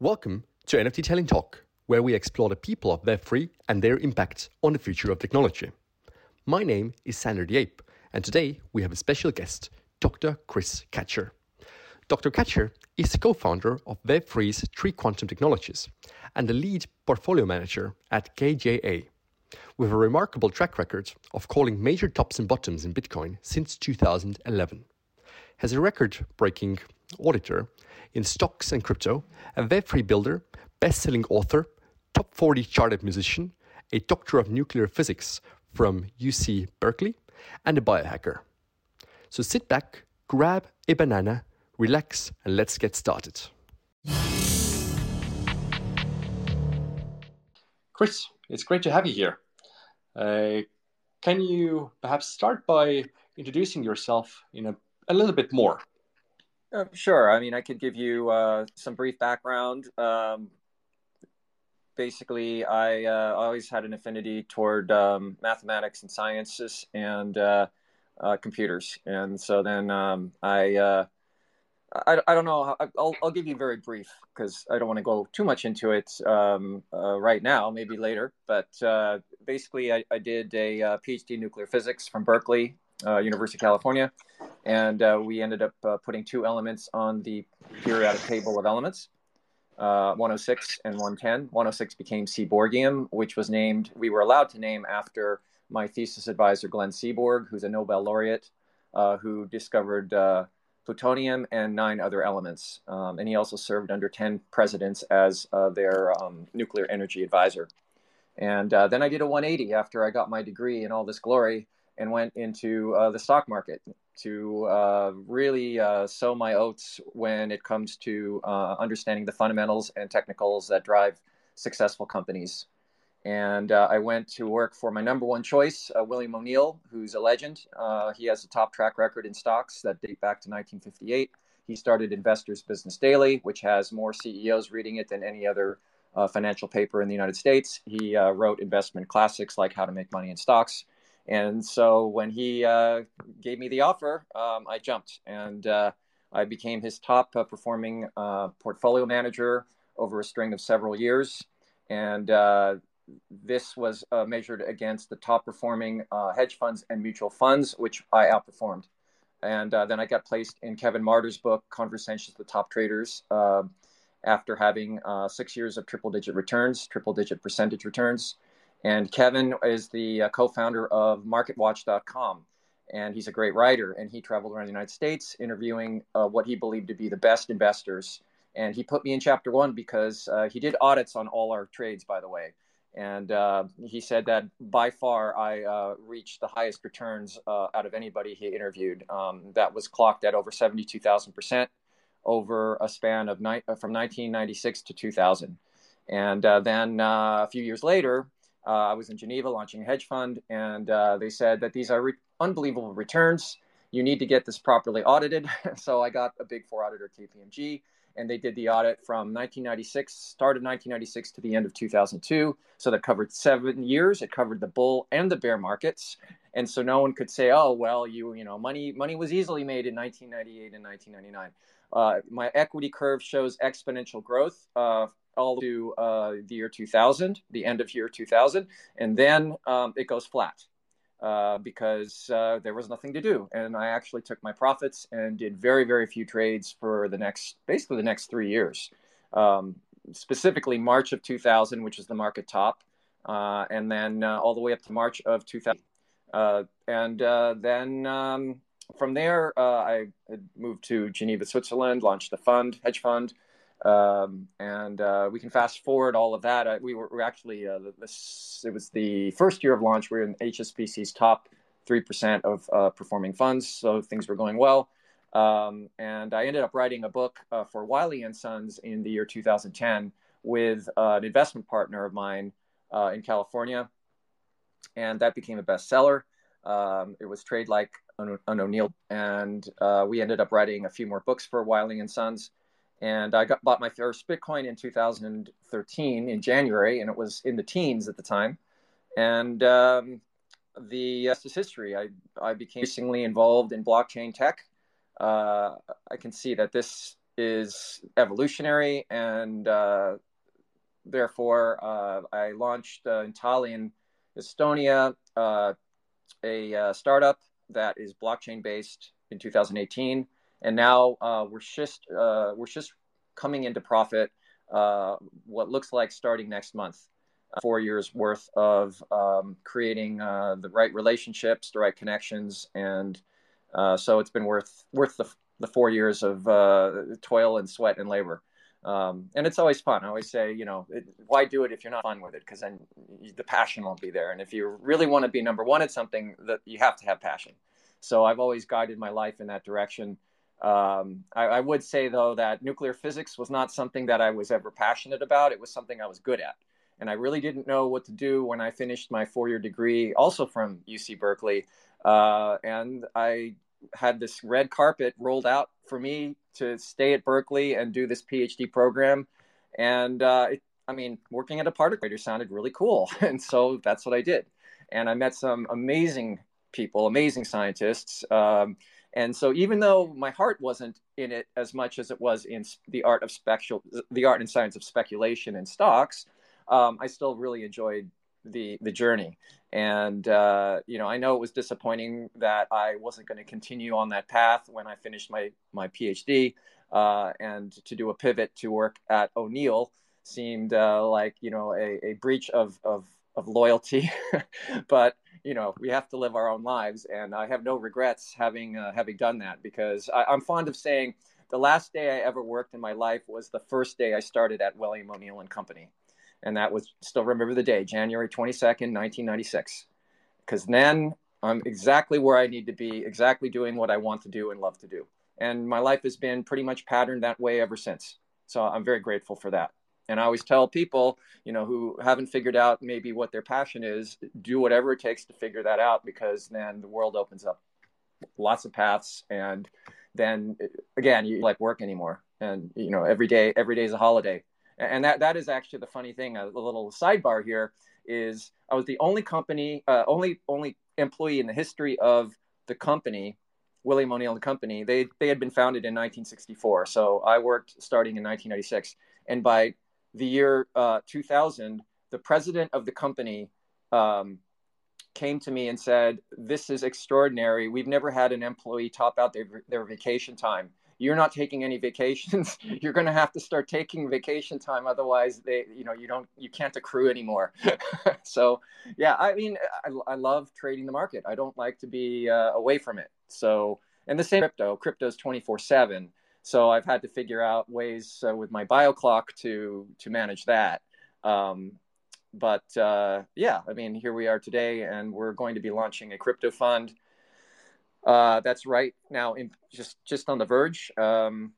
Welcome to NFT Tallinn Talk, where we explore the people of Web3 and their impact on the future of technology. My name is Sander the Ape, and today we have a special guest, Dr. Chris Kacher. Dr. Kacher is the co-founder of Web3's TriQuantum Technologies and the lead portfolio manager at KJA, with a remarkable track record of calling major tops and bottoms in Bitcoin since 2011. As a record-breaking auditor in stocks and crypto, a Web3 builder, best-selling author, top 40 charted musician, a doctor of nuclear physics from UC Berkeley, and a biohacker. So sit back, grab a banana, relax, and let's get started. Chris, it's great to have you here. Uh, can you perhaps start by introducing yourself in a, a little bit more? Uh, sure. I mean, I could give you uh, some brief background. Um, basically, I uh, always had an affinity toward um, mathematics and sciences and uh, uh, computers, and so then um, I, uh, I, I don't know. I'll I'll give you very brief because I don't want to go too much into it um, right now. Maybe later, but basically, I, I did a PhD in nuclear physics from Berkeley University of California, and uh, we ended up uh, putting two elements on the periodic table of elements. Uh, 106 and 110. 106 became Seaborgium, which was named, we were allowed to name after my thesis advisor, Glenn Seaborg, who's a Nobel laureate uh, who discovered uh, plutonium and nine other elements. Um, and he also served under 10 presidents as their um, nuclear energy advisor. And then I did a 180 after I got my degree in all this glory and went into uh, the stock market to uh, really uh, sow my oats when it comes to uh, understanding the fundamentals and technicals that drive successful companies. And uh, I went to work for my number one choice, uh, William O'Neill, who's a legend. he has a top track record in stocks that date back to 1958. He started Investors Business Daily, which has more CEOs reading it than any other financial paper in the United States. He wrote investment classics like How to Make Money in Stocks and so when he uh, gave me the offer, um, I jumped and uh, I became his top uh, performing uh, portfolio manager over a string of several years. And uh, this was measured against the top performing hedge funds and mutual funds, which I outperformed. And then I got placed in Kevin Marder's book, Conversations with the Top Traders, after having six years of triple digit returns, triple digit percentage returns. And Kevin is the uh, co founder of MarketWatch.com. And he's a great writer. And he traveled around the United States interviewing uh, what he believed to be the best investors. And he put me in chapter one because uh, he did audits on all our trades, by the way. And uh, he said that by far I uh, reached the highest returns uh, out of anybody he interviewed. Um, that was clocked at over 72,000% over a span of ni- from 1996 to 2000. And then a few years later, uh, I was in Geneva launching a hedge fund, and uh, they said that these are re- unbelievable returns. You need to get this properly audited. so I got a big four auditor, KPMG, and they did the audit from 1996, start of 1996 to the end of 2002. So that covered seven years. It covered the bull and the bear markets, and so no one could say, "Oh, well, you you know, money money was easily made in 1998 and 1999." Uh, my equity curve shows exponential growth uh, all to uh, the year 2000, the end of year 2000, and then um, it goes flat uh, because uh, there was nothing to do. And I actually took my profits and did very, very few trades for the next, basically the next three years. Um, specifically, March of 2000, which is the market top, uh, and then all the way up to March of 2000. Uh, and then um, from there, I moved to Geneva, Switzerland, launched a fund, hedge fund. Um, and uh, we can fast forward all of that. Uh, we were, we actually uh, this it was the first year of launch. We were in HSBC's top three percent of uh, performing funds, so things were going well. Um, and I ended up writing a book uh, for Wiley and Sons in the year 2010 with uh, an investment partner of mine in California, and that became a bestseller. Um, it was trade like an O'Neill, and we ended up writing a few more books for Wiley and Sons and I got bought my first Bitcoin in 2013 in January, and it was in the teens at the time. And um, the rest is history. I I became increasingly involved in blockchain tech. Uh, I can see that this is evolutionary, and uh, therefore uh, I launched uh, in Tallinn, Estonia, uh, a uh, startup that is blockchain based in 2018, and now uh, we're just we're just coming into profit. what looks like starting next month four years worth of um, creating uh, the right relationships, the right connections, and uh, so it's been worth worth the, the four years of uh, toil and sweat and labor. Um, and it's always fun. I always say, you know, it, why do it if you're not fun with it? Because then the passion won't be there. And if you really want to be number one at something, that you have to have passion. So I've always guided my life in that direction. Um, I, I, would say though that nuclear physics was not something that I was ever passionate about. It was something I was good at and I really didn't know what to do when I finished my four-year degree, also from UC Berkeley. Uh, and I had this red carpet rolled out for me to stay at Berkeley and do this PhD program. And uh, it, I mean, working at a particle sounded really cool, and so that's what I did. And I met some amazing people, amazing scientists. Um, and so, even though my heart wasn't in it as much as it was in the art of specul- the art and science of speculation and stocks, um, I still really enjoyed the the journey. And uh, you know, I know it was disappointing that I wasn't going to continue on that path when I finished my my PhD, uh, and to do a pivot to work at O'Neill seemed uh, like you know a, a breach of of, of loyalty. but you know, we have to live our own lives, and I have no regrets having uh, having done that because I, I'm fond of saying the last day I ever worked in my life was the first day I started at William O'Neill and Company and that was still remember the day, January 22nd, 1996. Because then I'm exactly where I need to be, exactly doing what I want to do and love to do. And my life has been pretty much patterned that way ever since. So I'm very grateful for that. And I always tell people, you know, who haven't figured out maybe what their passion is, do whatever it takes to figure that out because then the world opens up lots of paths and then again you like work anymore and you know every day every day is a holiday and that that is actually the funny thing. A, little sidebar here is I was the only company, uh, only only employee in the history of the company, William O'Neill and Company. They they had been founded in 1964, so I worked starting in 1996, and by the year uh, 2000, the president of the company. Um, came to me and said, "This is extraordinary. We've never had an employee top out their, their vacation time you're not taking any vacations. You're going to have to start taking vacation time otherwise they you know you don't you can't accrue anymore. So yeah i mean I, I, love trading the market. I don't like to be uh, away from it. So and the same crypto. Crypto's 24 7 so i've had to figure out ways uh, with my bio clock to to manage that. Um, but uh, yeah i mean here we are today and we're going to be launching a crypto fund uh, that's right now, in, just just on the verge. Um,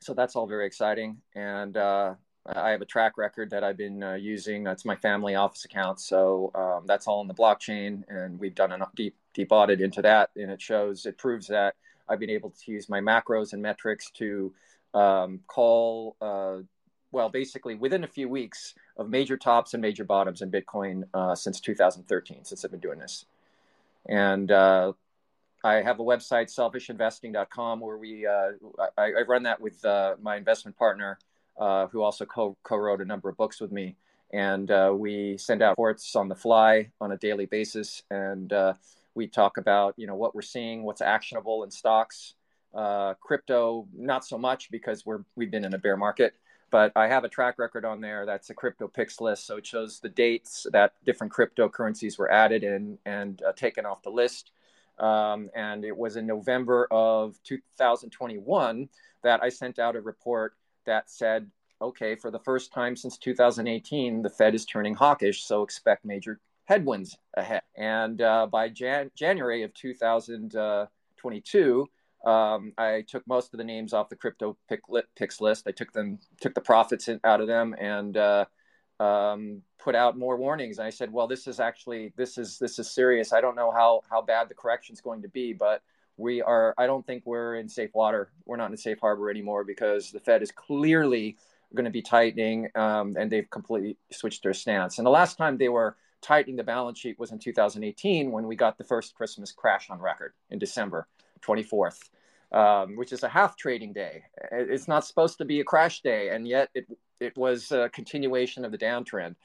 so that's all very exciting, and uh, I have a track record that I've been uh, using. That's my family office account, so um, that's all in the blockchain, and we've done a deep deep audit into that, and it shows it proves that I've been able to use my macros and metrics to um, call. Uh, well, basically within a few weeks of major tops and major bottoms in Bitcoin uh, since 2013, since I've been doing this. And uh, I have a website, selfishinvesting.com, where we uh, I, I, run that with uh, my investment partner, uh, who also co wrote a number of books with me, and uh, we send out reports on the fly on a daily basis, and uh, we talk about you know what we're seeing, what's actionable in stocks, uh, crypto, not so much because we're we've been in a bear market. But I have a track record on there. That's a crypto picks list, so it shows the dates that different cryptocurrencies were added and and taken off the list um, and it was in November of 2021 that I sent out a report that said, okay, for the first time since 2018, the Fed is turning hawkish, so expect major headwinds ahead. And uh, by Jan- January of 2022, um, I took most of the names off the crypto pick li- picks list. I took them, took the profits in, out of them, and uh, um, put out more warnings. And I said, well, this is actually this is this is serious. I don't know how how bad the correction is going to be, but we are. I don't think we're in safe water. We're not in safe harbor anymore because the Fed is clearly going to be tightening, um, and they've completely switched their stance. And the last time they were tightening the balance sheet was in 2018 when we got the first Christmas crash on record in December 24th. Um, which is a half trading day. It's not supposed to be a crash day, and yet it it was a continuation of the downtrend,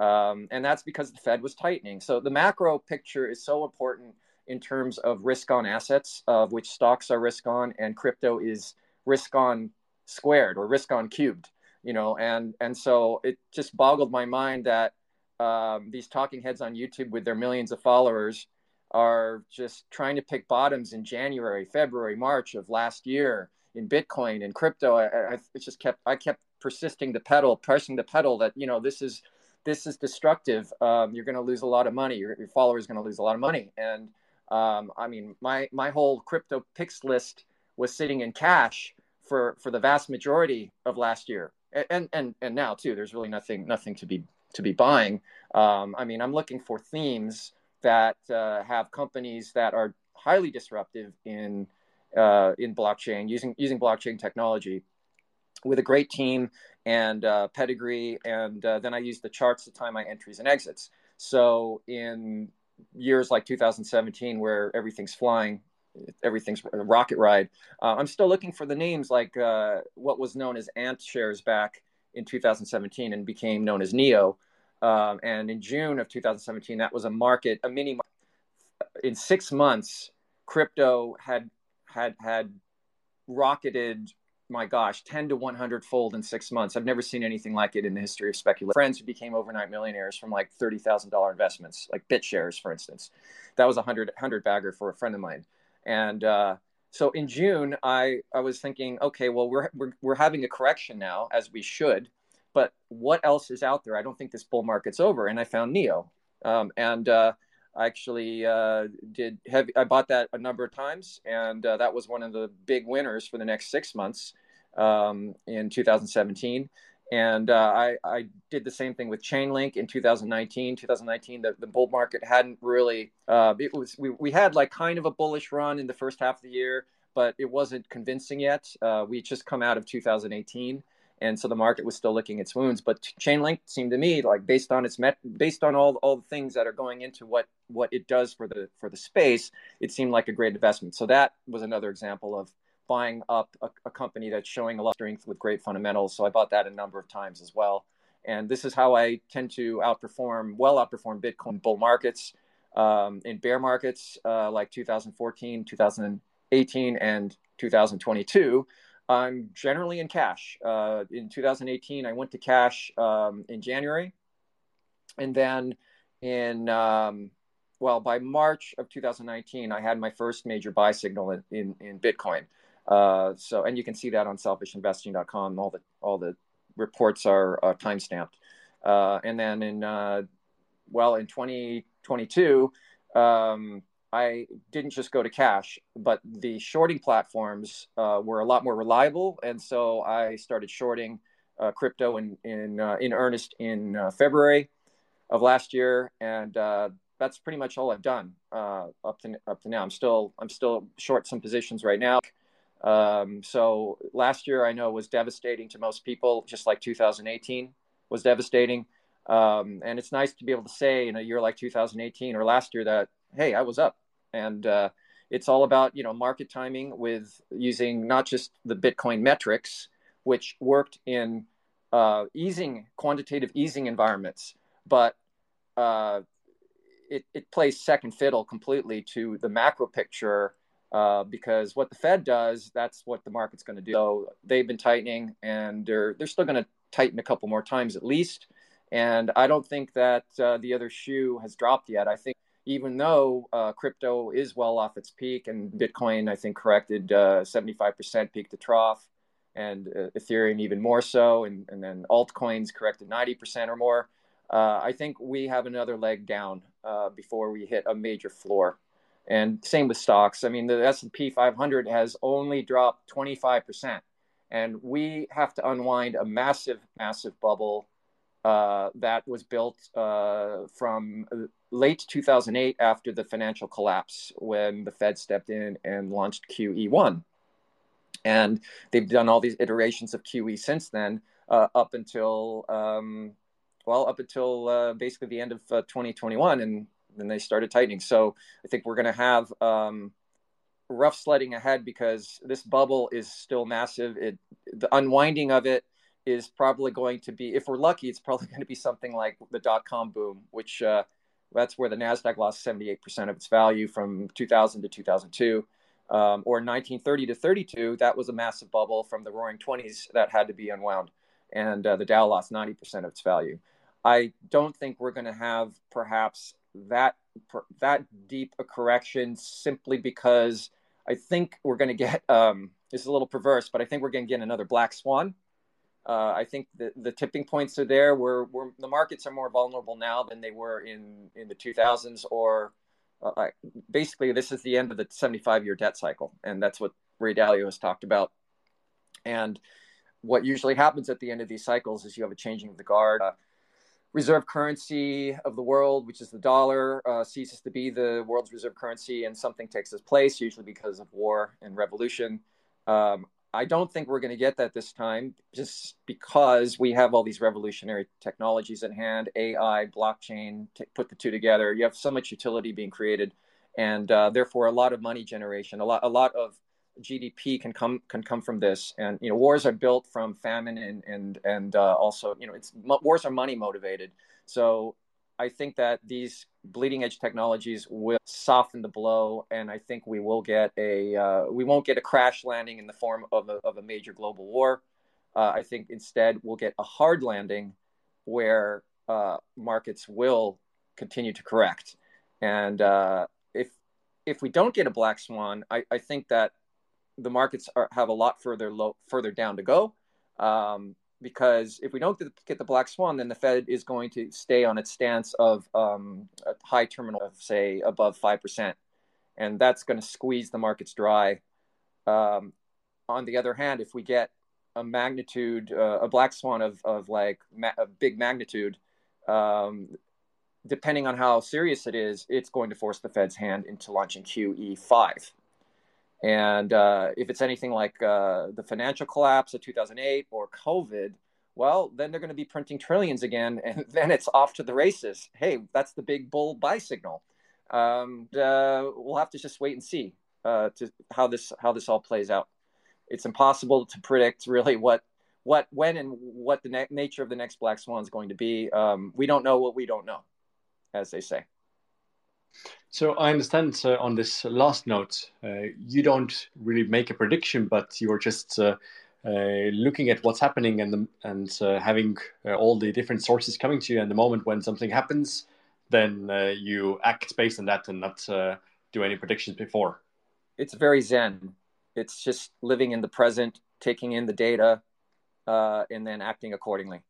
um, and that's because the Fed was tightening. So the macro picture is so important in terms of risk on assets, of which stocks are risk on, and crypto is risk on squared or risk on cubed. You know, and and so it just boggled my mind that um, these talking heads on YouTube with their millions of followers are just trying to pick bottoms in January, February, March of last year in Bitcoin and crypto. I, I just kept I kept persisting the pedal, pressing the pedal that you know this is this is destructive. Um, you're going to lose a lot of money. Your, your followers going to lose a lot of money. And um, I mean, my my whole crypto picks list was sitting in cash for for the vast majority of last year, and and and now too. There's really nothing nothing to be to be buying. Um, I mean, I'm looking for themes that uh, have companies that are highly disruptive in uh, in blockchain using using blockchain technology with a great team and uh, pedigree. And uh, then i use the charts to time my entries and exits. So in years like 2017 where everything's flying everything's a rocket ride uh, i'm still looking for the names like uh, what was known as AntShares back in 2017 and became known as neo um, and in June of 2017, that was a market, a mini. Market. In six months, crypto had had had rocketed. My gosh, 10 to 100 fold in six months. I've never seen anything like it in the history of speculation. Friends who became overnight millionaires from like $30,000 investments, like BitShares, for instance. That was a 100, 100 bagger for a friend of mine. And uh, so in June, I, I was thinking, okay, well, we're, we're, we're having a correction now, as we should but what else is out there? I don't think this bull market's over. And I found Neo, um, and uh, I actually uh, did have I bought that a number of times, and uh, that was one of the big winners for the next six months um, in 2017. And uh, I, I did the same thing with Chainlink in 2019. 2019, the, the bull market hadn't really. Uh, it was we, we had like kind of a bullish run in the first half of the year, but it wasn't convincing yet. Uh, we just come out of 2018 and so the market was still licking its wounds. But Chainlink seemed to me like based on its met, based on all all the things that are going into what what it does for the for the space, it seemed like a great investment. So that was another example of buying up a, a company that's showing a lot of strength with great fundamentals. So I bought that a number of times as well. And this is how I tend to outperform, well outperform Bitcoin bull markets. Um, in bear markets uh, like 2014, 2018, and 2022, I'm generally in cash. Uh, in 2018, I went to cash um, in January. And then in, um, well, by March of 2019, I had my first major buy signal in, in, in Bitcoin. Uh, so, and you can see that on selfishinvesting.com. All the, all the reports are uh, time stamped. Uh, and then in, uh, well, in 2022, um, I didn't just go to cash, but the shorting platforms uh, were a lot more reliable, and so I started shorting uh, crypto in in uh, in earnest in uh, February of last year, and uh, that's pretty much all I've done uh, up to up to now. I'm still I'm still short some positions right now. Um, so last year I know was devastating to most people, just like 2018 was devastating. Um, and it's nice to be able to say in a year like 2018 or last year that hey, I was up and uh, it's all about you know market timing with using not just the Bitcoin metrics, which worked in uh, easing quantitative easing environments, but uh, it, it plays second fiddle completely to the macro picture uh, because what the Fed does, that's what the market's going to do. So they've been tightening, and they're they're still going to tighten a couple more times at least. And I don't think that uh, the other shoe has dropped yet. I think even though uh, crypto is well off its peak and Bitcoin, I think, corrected uh, 75% peak to trough, and uh, Ethereum even more so, and, and then altcoins corrected 90% or more. Uh, I think we have another leg down uh, before we hit a major floor. And same with stocks. I mean, the S&P 500 has only dropped 25%. And we have to unwind a massive, massive bubble uh, that was built from late 2008 after the financial collapse when the Fed stepped in and launched QE1. And they've done all these iterations of QE since then, uh, up until, um, well, up until uh, basically the end of uh, 2021. And then they started tightening. So I think we're going to have um, rough sledding ahead because this bubble is still massive. It the unwinding of it is probably going to be, if we're lucky, it's probably going to be something like the dot com boom, which uh, that's where the Nasdaq lost 78% of its value from 2000 to 2002. Um, or 1930 to 32, that was a massive bubble from the Roaring Twenties that had to be unwound, and uh, the Dow lost 90% of its value. I don't think we're going to have perhaps that that deep a correction simply because I think we're going to get um, this is a little perverse, but I think we're going to get another black swan. Uh, I think the, the tipping points are there. Where the markets are more vulnerable now than they were in in the 2000s. Or uh, basically, this is the end of the 75 year debt cycle, and that's what Ray Dalio has talked about. And what usually happens at the end of these cycles is you have a changing of the guard. Uh, reserve currency of the world, which is the dollar, uh, ceases to be the world's reserve currency, and something takes its place, usually because of war and revolution. Um, I don't think we're going to get that this time, just because we have all these revolutionary technologies at hand, AI, blockchain. T- put the two together, you have so much utility being created, and uh, therefore a lot of money generation, a lot, a lot of GDP can come can come from this. And you know, wars are built from famine and and and uh, also you know, it's wars are money motivated. So I think that these bleeding edge technologies will soften the blow, and I think we will get a uh, we won't get a crash landing in the form of a, of a major global war. Uh, I think instead we'll get a hard landing where uh, markets will continue to correct. And uh, if if we don't get a black swan, I, I think that the markets are, have a lot further low, further down to go. Um, because if we don't get the black swan, then the Fed is going to stay on its stance of um, a high terminal of say above five percent, and that's going to squeeze the markets dry. Um, on the other hand, if we get a magnitude, uh, a black swan of of like ma- a big magnitude, um, depending on how serious it is, it's going to force the Fed's hand into launching QE five. And uh, if it's anything like uh, the financial collapse of 2008 or COVID, well, then they're going to be printing trillions again, and then it's off to the races. Hey, that's the big bull buy signal. Um, uh, we'll have to just wait and see uh, to how this how this all plays out. It's impossible to predict really what what when and what the na- nature of the next black swan is going to be. Um, we don't know what we don't know, as they say. So I understand uh, on this last note, uh, you don't really make a prediction, but you're just uh, uh looking at what's happening and the, and uh, having uh, all the different sources coming to you. And the moment when something happens, then you act based on that and not do any predictions before. It's very zen. It's just living in the present, taking in the data, and then acting accordingly.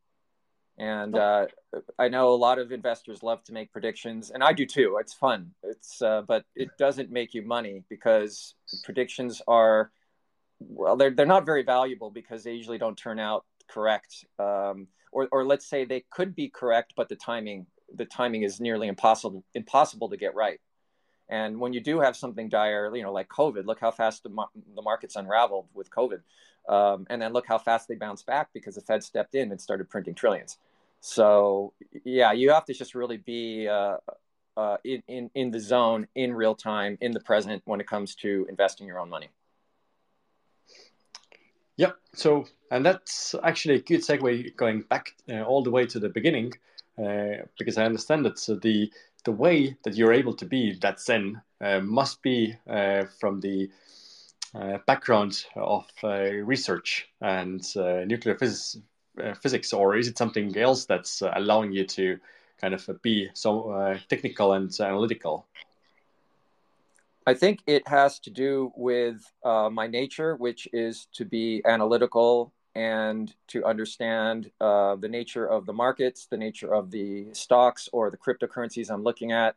And uh, I know a lot of investors love to make predictions, and I do too. It's fun. It's uh, but it doesn't make you money because predictions are well, they're they're not very valuable because they usually don't turn out correct. Um, or or let's say they could be correct, but the timing the timing is nearly impossible impossible to get right. And when you do have something dire, you know, like COVID, look how fast the, the markets unraveled with COVID. Um, and then look how fast they bounced back because the Fed stepped in and started printing trillions. So yeah, you have to just really be uh, uh, in, in in the zone, in real time, in the present when it comes to investing your own money. Yeah. So, and that's actually a good segue going back uh, all the way to the beginning, uh, because I understand that so the the way that you're able to be that Zen uh, must be uh, from the background of uh, research and uh, nuclear phys- uh, physics, or is it something else that's allowing you to kind of be so technical and analytical? I think it has to do with my nature, which is to be analytical and to understand uh, the nature of the markets, the nature of the stocks or the cryptocurrencies I'm looking at,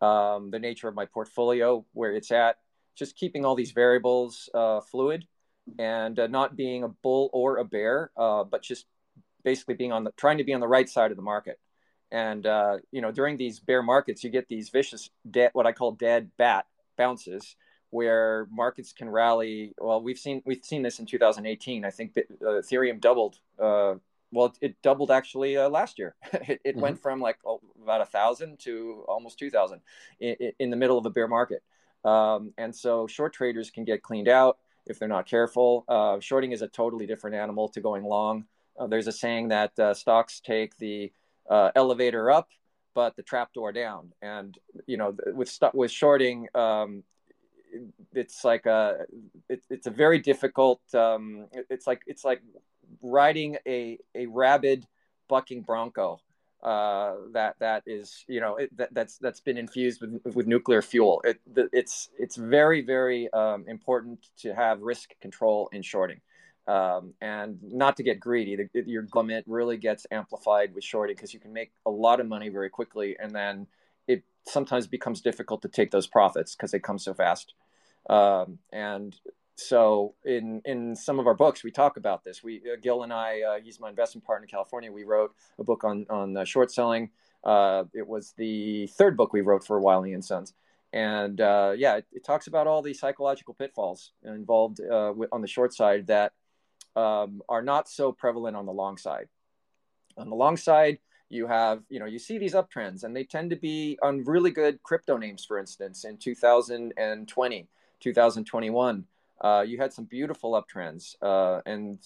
um, the nature of my portfolio, where it's at, just keeping all these variables uh, fluid and uh, not being a bull or a bear, uh, but just basically being on the trying to be on the right side of the market. And uh, you know, during these bear markets, you get these vicious, dead, what I call dead bat bounces, where markets can rally. Well, we've seen we've seen this in 2018. I think uh, Ethereum doubled. Uh, well, it doubled actually uh, last year. it, it mm-hmm. went from like oh, about a thousand to almost two thousand in, in, the middle of a bear market. Um, and so short traders can get cleaned out if they're not careful. Uh, shorting is a totally different animal to going long. Uh, there's a saying that uh, stocks take the uh, elevator up, but the trapdoor down. And you know, with with shorting, um, it's like a it, it's a very difficult. Um, it's like it's like riding a a rabid bucking bronco uh, that that is you know it, that, that's that's been infused with with nuclear fuel. It, it's it's very very um, important to have risk control in shorting, um, and not to get greedy. The, your limit really gets amplified with shorting because you can make a lot of money very quickly, and then it sometimes becomes difficult to take those profits because they come so fast. Um, and so in in some of our books we talk about this. We uh, gil and i uh, he's my investment partner in california. We wrote a book on on uh, short selling. Uh, it was the third book we wrote for wiley and sons. And uh, yeah it, it, talks about all the psychological pitfalls involved uh, on the short side that um, are not so prevalent on the long side. On the long side you have you know you see these uptrends and they tend to be on really good crypto names for instance in 2020 2021 uh, you had some beautiful uptrends, uh, and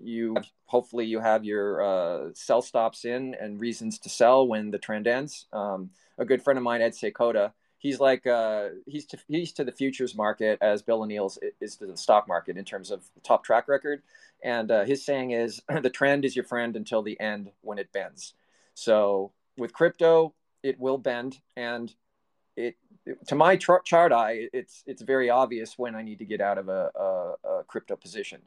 you hopefully you have your uh, sell stops in and reasons to sell when the trend ends. Um, a good friend of mine, Ed Seykota, he's like uh, he's to, he's to the futures market as Bill O'Neill's is to the stock market in terms of top track record. And uh, his saying is, "The trend is your friend until the end when it bends." So with crypto, it will bend, and it to my chart, eye, it's it's very obvious when I need to get out of a, a, a crypto position.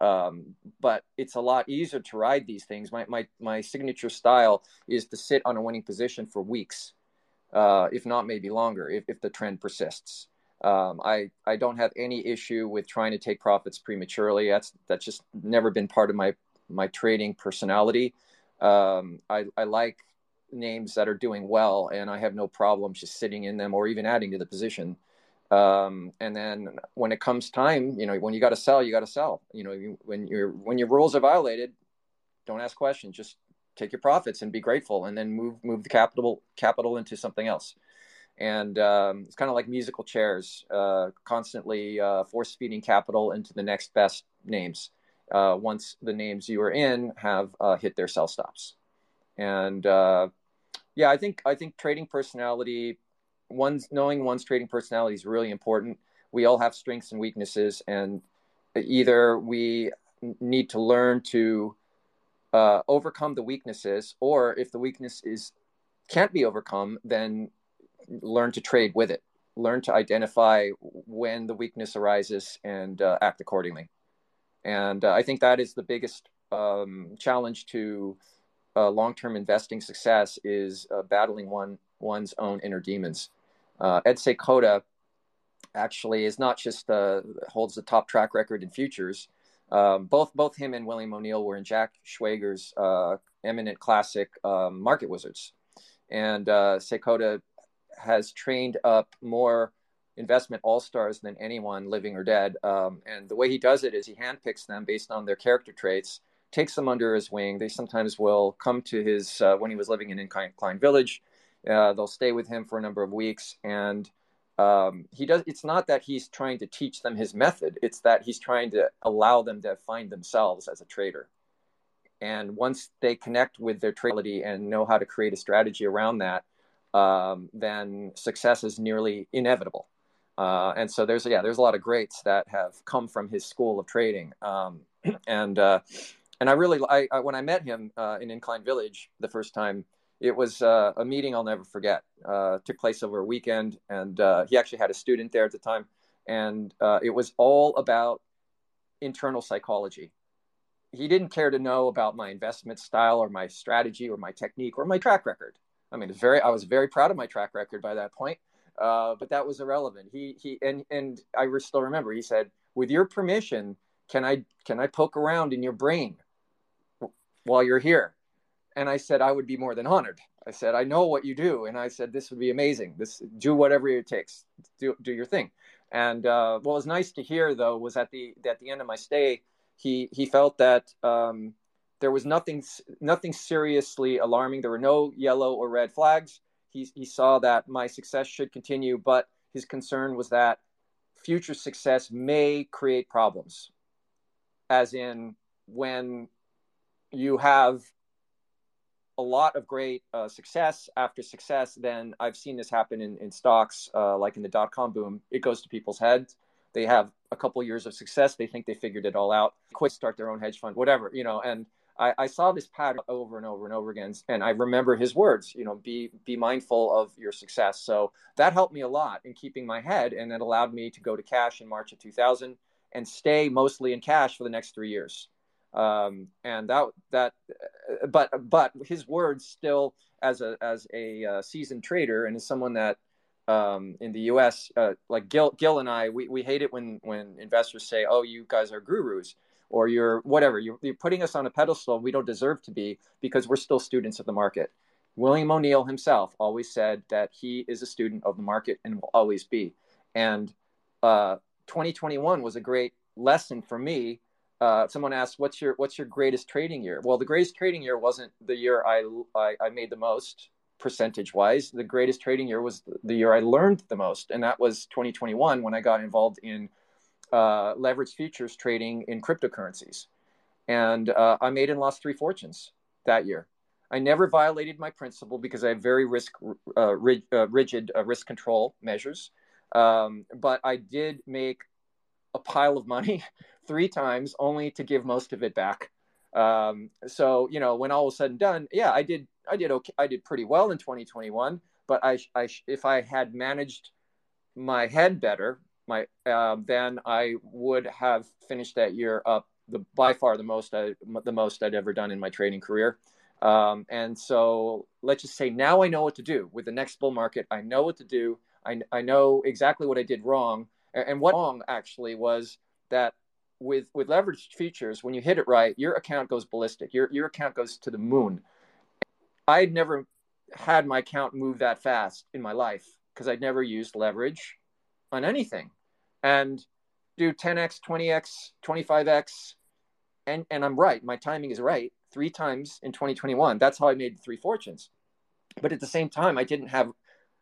Um, but it's a lot easier to ride these things. My, my, my signature style is to sit on a winning position for weeks, uh, if not maybe longer, if, if the trend persists. Um, I, I don't have any issue with trying to take profits prematurely. That's, that's just never been part of my, my trading personality. Um, I, I like names that are doing well, and I have no problem just sitting in them or even adding to the position. Um, and then when it comes time, you know, when you got to sell, you got to sell. You know, you, when your when your rules are violated, don't ask questions. Just take your profits and be grateful, and then move move the capital capital into something else. And um, it's kind of like musical chairs, uh, constantly uh, force feeding capital into the next best names. Uh, once the names you are in have uh, hit their sell stops, and uh, yeah, I think I think trading personality, one's knowing one's trading personality is really important. We all have strengths and weaknesses, and either we need to learn to uh, overcome the weaknesses, or if the weakness is can't be overcome, then learn to trade with it. Learn to identify when the weakness arises and uh, act accordingly. And uh, I think that is the biggest um, challenge to uh, long-term investing success is uh, battling one one's own inner demons. Uh, Ed Seykota actually is not just uh, holds the top track record in futures. Um, both both him and William O'Neill were in Jack Schwager's uh, eminent classic um, Market Wizards, and uh, Seykota has trained up more investment all stars than anyone living or dead. Um, and the way he does it is he handpicks them based on their character traits takes them under his wing. They sometimes will come to his uh, when he was living in Incline Village. Uh, they'll stay with him for a number of weeks, and um, he does. It's not that he's trying to teach them his method; it's that he's trying to allow them to find themselves as a trader. And once they connect with their trading and know how to create a strategy around that, um, then success is nearly inevitable. Uh, and so there's yeah, there's a lot of greats that have come from his school of trading, um, and uh, and I really, I, I, when I met him uh, in Incline Village the first time, it was uh, a meeting I'll never forget. Uh, took place over a weekend, and uh, he actually had a student there at the time, and uh, it was all about internal psychology. He didn't care to know about my investment style or my strategy or my technique or my track record. I mean, very, I was very proud of my track record by that point, uh, but that was irrelevant. He, he, and and I still remember. He said, "With your permission, can I can I poke around in your brain?" While you're here. And I said, I would be more than honored. I said, I know what you do. And I said, this would be amazing. This do whatever it takes. Do, do your thing. And uh, what was nice to hear though, was at the, at the end of my stay, he, he felt that um, there was nothing, nothing seriously alarming. There were no yellow or red flags. He, he saw that my success should continue, but his concern was that future success may create problems, as in when you have a lot of great uh, success after success, then I've seen this happen in, in stocks, uh, like in the dot com boom. It goes to people's heads. They have a couple years of success. They think they figured it all out. Quit, start their own hedge fund, whatever, you know. And I, I saw this pattern over and over and over again. And I remember his words, you know, be be mindful of your success. So that helped me a lot in keeping my head, and it allowed me to go to cash in March of 2000 and stay mostly in cash for the next three years um, and that that but but his words still as a as a uh, seasoned trader and as someone that um, in the U.S. Uh, like Gil Gil and I we, we hate it when when investors say oh you guys are gurus or you're whatever you're, you're putting us on a pedestal we don't deserve to be because we're still students of the market. William O'Neill himself always said that he is a student of the market and will always be. And uh, 2021 was a great lesson for me uh, someone asked, "What's your what's your greatest trading year?" Well, the greatest trading year wasn't the year I I, I made the most percentage wise. The greatest trading year was the year I learned the most, and that was 2021 when I got involved in uh, leveraged futures trading in cryptocurrencies, and uh, I made and lost three fortunes that year. I never violated my principle because I have very risk uh, rig, uh, rigid uh, risk control measures, um, but I did make a pile of money three times only to give most of it back. Um, so you know, when all was said and done, yeah, I did, I did okay, I did pretty well in 2021. But I, I if I had managed my head better, my uh, then I would have finished that year up the by far the most I, the most I'd ever done in my trading career. Um, and so let's just say now I know what to do with the next bull market. I know what to do. I, I know exactly what I did wrong. And what wrong actually was that with with leveraged futures, when you hit it right, your account goes ballistic. Your your account goes to the moon. I'd never had my account move that fast in my life because I'd never used leverage on anything. And do 10x, 20x, 25x, and and I'm right. My timing is right. Three times in 2021. That's how I made three fortunes. But at the same time, I didn't have.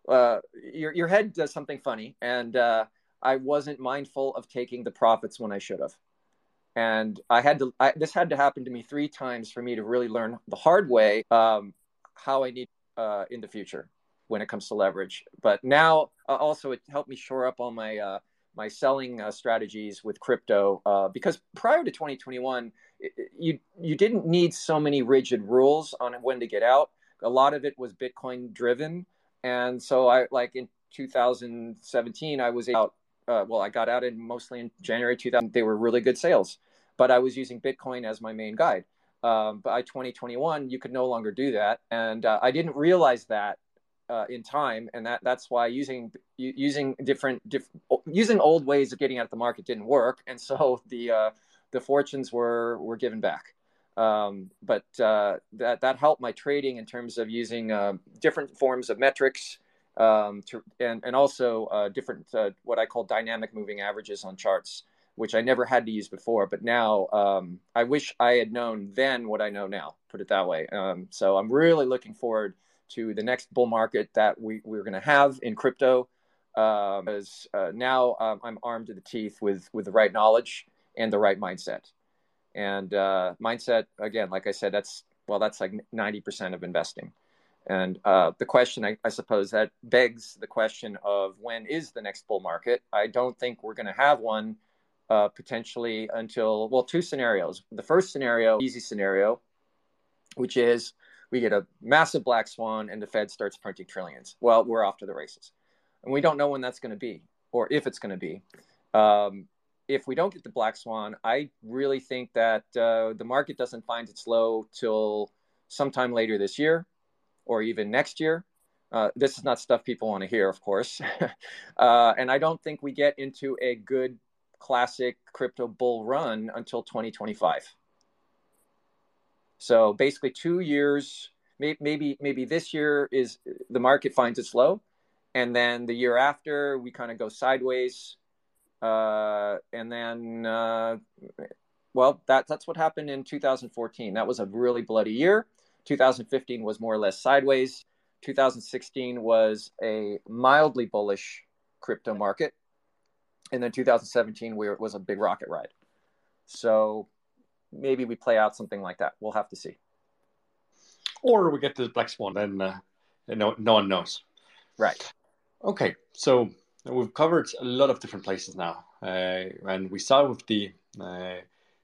Uh, your your head does something funny, and uh, I wasn't mindful of taking the profits when I should have. And I had to, I, this had to happen to me three times for me to really learn the hard way um, how I need uh, in the future when it comes to leverage. But now uh, also it helped me shore up all my, uh, my selling uh, strategies with crypto uh, because prior to 2021, you, you didn't need so many rigid rules on when to get out. A lot of it was Bitcoin driven. And so I like in 2017, I was out uh, well, I got out in mostly in January 2000. They were really good sales, but I was using Bitcoin as my main guide. Um, by 2021, you could no longer do that, and uh, I didn't realize that uh, in time, and that that's why using using different diff, using old ways of getting out of the market didn't work, and so the uh, the fortunes were were given back. Um, but uh, that that helped my trading in terms of using uh, different forms of metrics um, to, and, and also uh, different, uh, what I call dynamic moving averages on charts, which I never had to use before. But now um, I wish I had known then what I know now, put it that way. Um, so I'm really looking forward to the next bull market that we, we're going to have in crypto. Because um, uh, now um, I'm armed to the teeth with, with the right knowledge and the right mindset. And uh, mindset, again, like I said, that's well, that's like 90% of investing. And uh, the question, I, I, suppose, that begs the question of when is the next bull market? I don't think we're going to have one uh, potentially until, well, two scenarios. The first scenario, easy scenario, which is we get a massive black swan and the Fed starts printing trillions. Well, we're off to the races. And we don't know when that's going to be or if it's going to be. Um, if we don't get the black swan, I really think that uh, the market doesn't find its low till sometime later this year or even next year. Uh, this is not stuff people want to hear, of course. uh, and I don't think we get into a good classic crypto bull run until 2025. So basically, two years, maybe maybe this year is the market finds its low, and then the year after we kind of go sideways, uh, and then uh, well, that that's what happened in 2014. That was a really bloody year. 2015 was more or less sideways. 2016 was a mildly bullish crypto market. And then 2017 we were, was a big rocket ride. So maybe we play out something like that. We'll have to see. Or we get the black swan, then uh, no, no one knows. Right. Okay, so we've covered a lot of different places now, uh, and we start with the uh,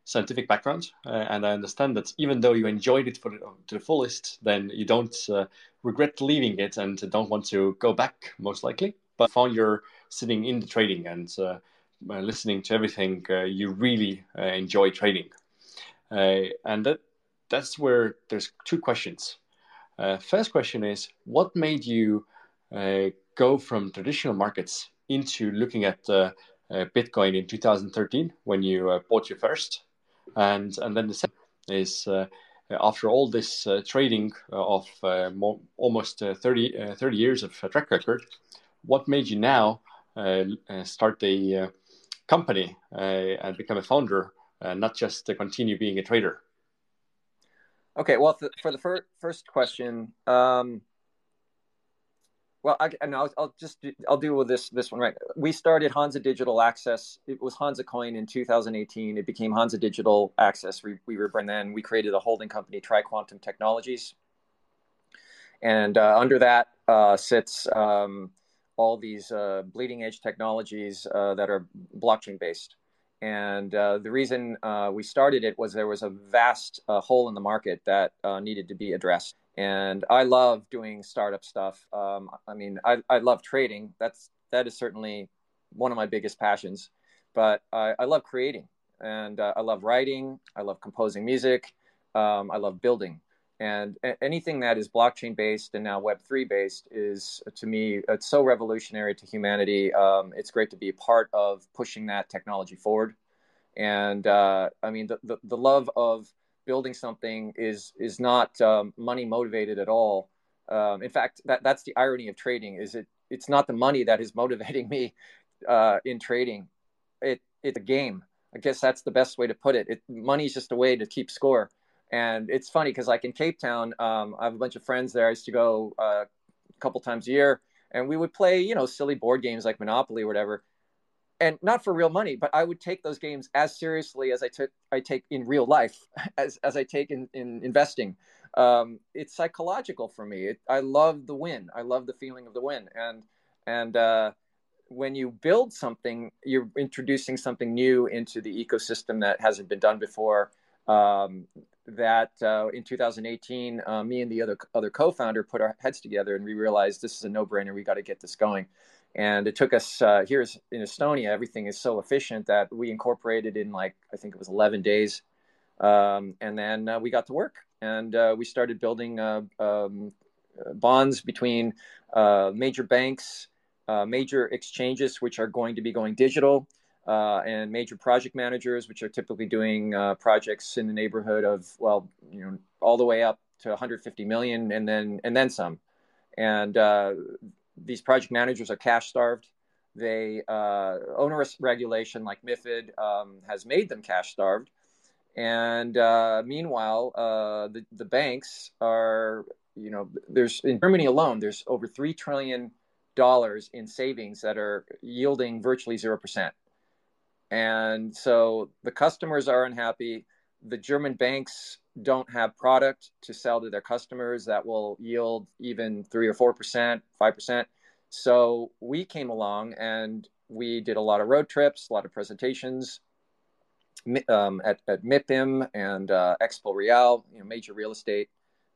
scientific background. Uh, and I understand that even though you enjoyed it for to the fullest, then you don't uh, regret leaving it and don't want to go back, most likely. But found you're sitting in the trading and uh, listening to everything, you really enjoy trading. and that that's where there's two questions. Uh, first question is what made you uh, go from traditional markets into looking at uh, Bitcoin in 2013 when you uh, bought your first? And, and then the second is uh, after all this uh, trading uh, of uh, more, almost uh, 30, 30 years of track record, what made you now start a company and become a founder, not just to continue being a trader? Okay, well, th- for the fir- first question, um, well, I, I'll, I'll, just I'll do with this this one right. We started Hansa Digital Access. It was Hansa Coin in 2018. It became Hansa Digital Access. We, we were and then we created a holding company, TriQuantum Technologies, and uh, under that uh, sits um, all these uh, bleeding edge technologies uh, that are blockchain based. And uh, the reason uh, we started it was there was a vast hole in the market that needed to be addressed. And I love doing startup stuff. Um, I mean, I, I love trading. That's that is certainly one of my biggest passions. But I, I love creating, and uh, I love writing. I love composing music. Um, I love building and anything that is blockchain based and now web 3 based is to me it's so revolutionary to humanity um, it's great to be a part of pushing that technology forward and uh, i mean the, the, the, love of building something is is not um, money motivated at all. Um, in fact that, that's the irony of trading is it it's not the money that is motivating me uh, in trading. It it's a game. I guess that's the best way to put it, it money is just a way to keep score. And it's funny because like in Cape Town, um, I have a bunch of friends there. I used to go uh, a couple times a year, and we would play, you know, silly board games like Monopoly or whatever, and not for real money, but I would take those games as seriously as I took I take in real life, as as I take in in investing. Um, it's psychological for me. It, I love the win. I love the feeling of the win, and and uh, when you build something, you're introducing something new into the ecosystem that hasn't been done before. Um, that uh, in 2018, uh, me and the other other co-founder put our heads together and we realized this is a no-brainer. We got to get this going. And it took us uh, here in Estonia. Everything is so efficient that we incorporated in like I think it was 11 days, um, and then uh, we got to work and uh, we started building uh, um, bonds between major banks, major exchanges, which are going to be going digital uh, and major project managers, which are typically doing uh, projects in the neighborhood of well, you know, all the way up to 150 million, and then and then some. And uh, these project managers are cash starved. They uh, onerous regulation like MIFID um, has made them cash starved. And uh, meanwhile, uh, the the banks are you know there's in Germany alone there's over three trillion dollars in savings that are yielding virtually zero percent and so the customers are unhappy. The German banks don't have product to sell to their customers that will yield even three or four percent, five percent. So we came along and we did a lot of road trips, a lot of presentations um, at, at MIPIM and uh, Expo Real, you know, major real estate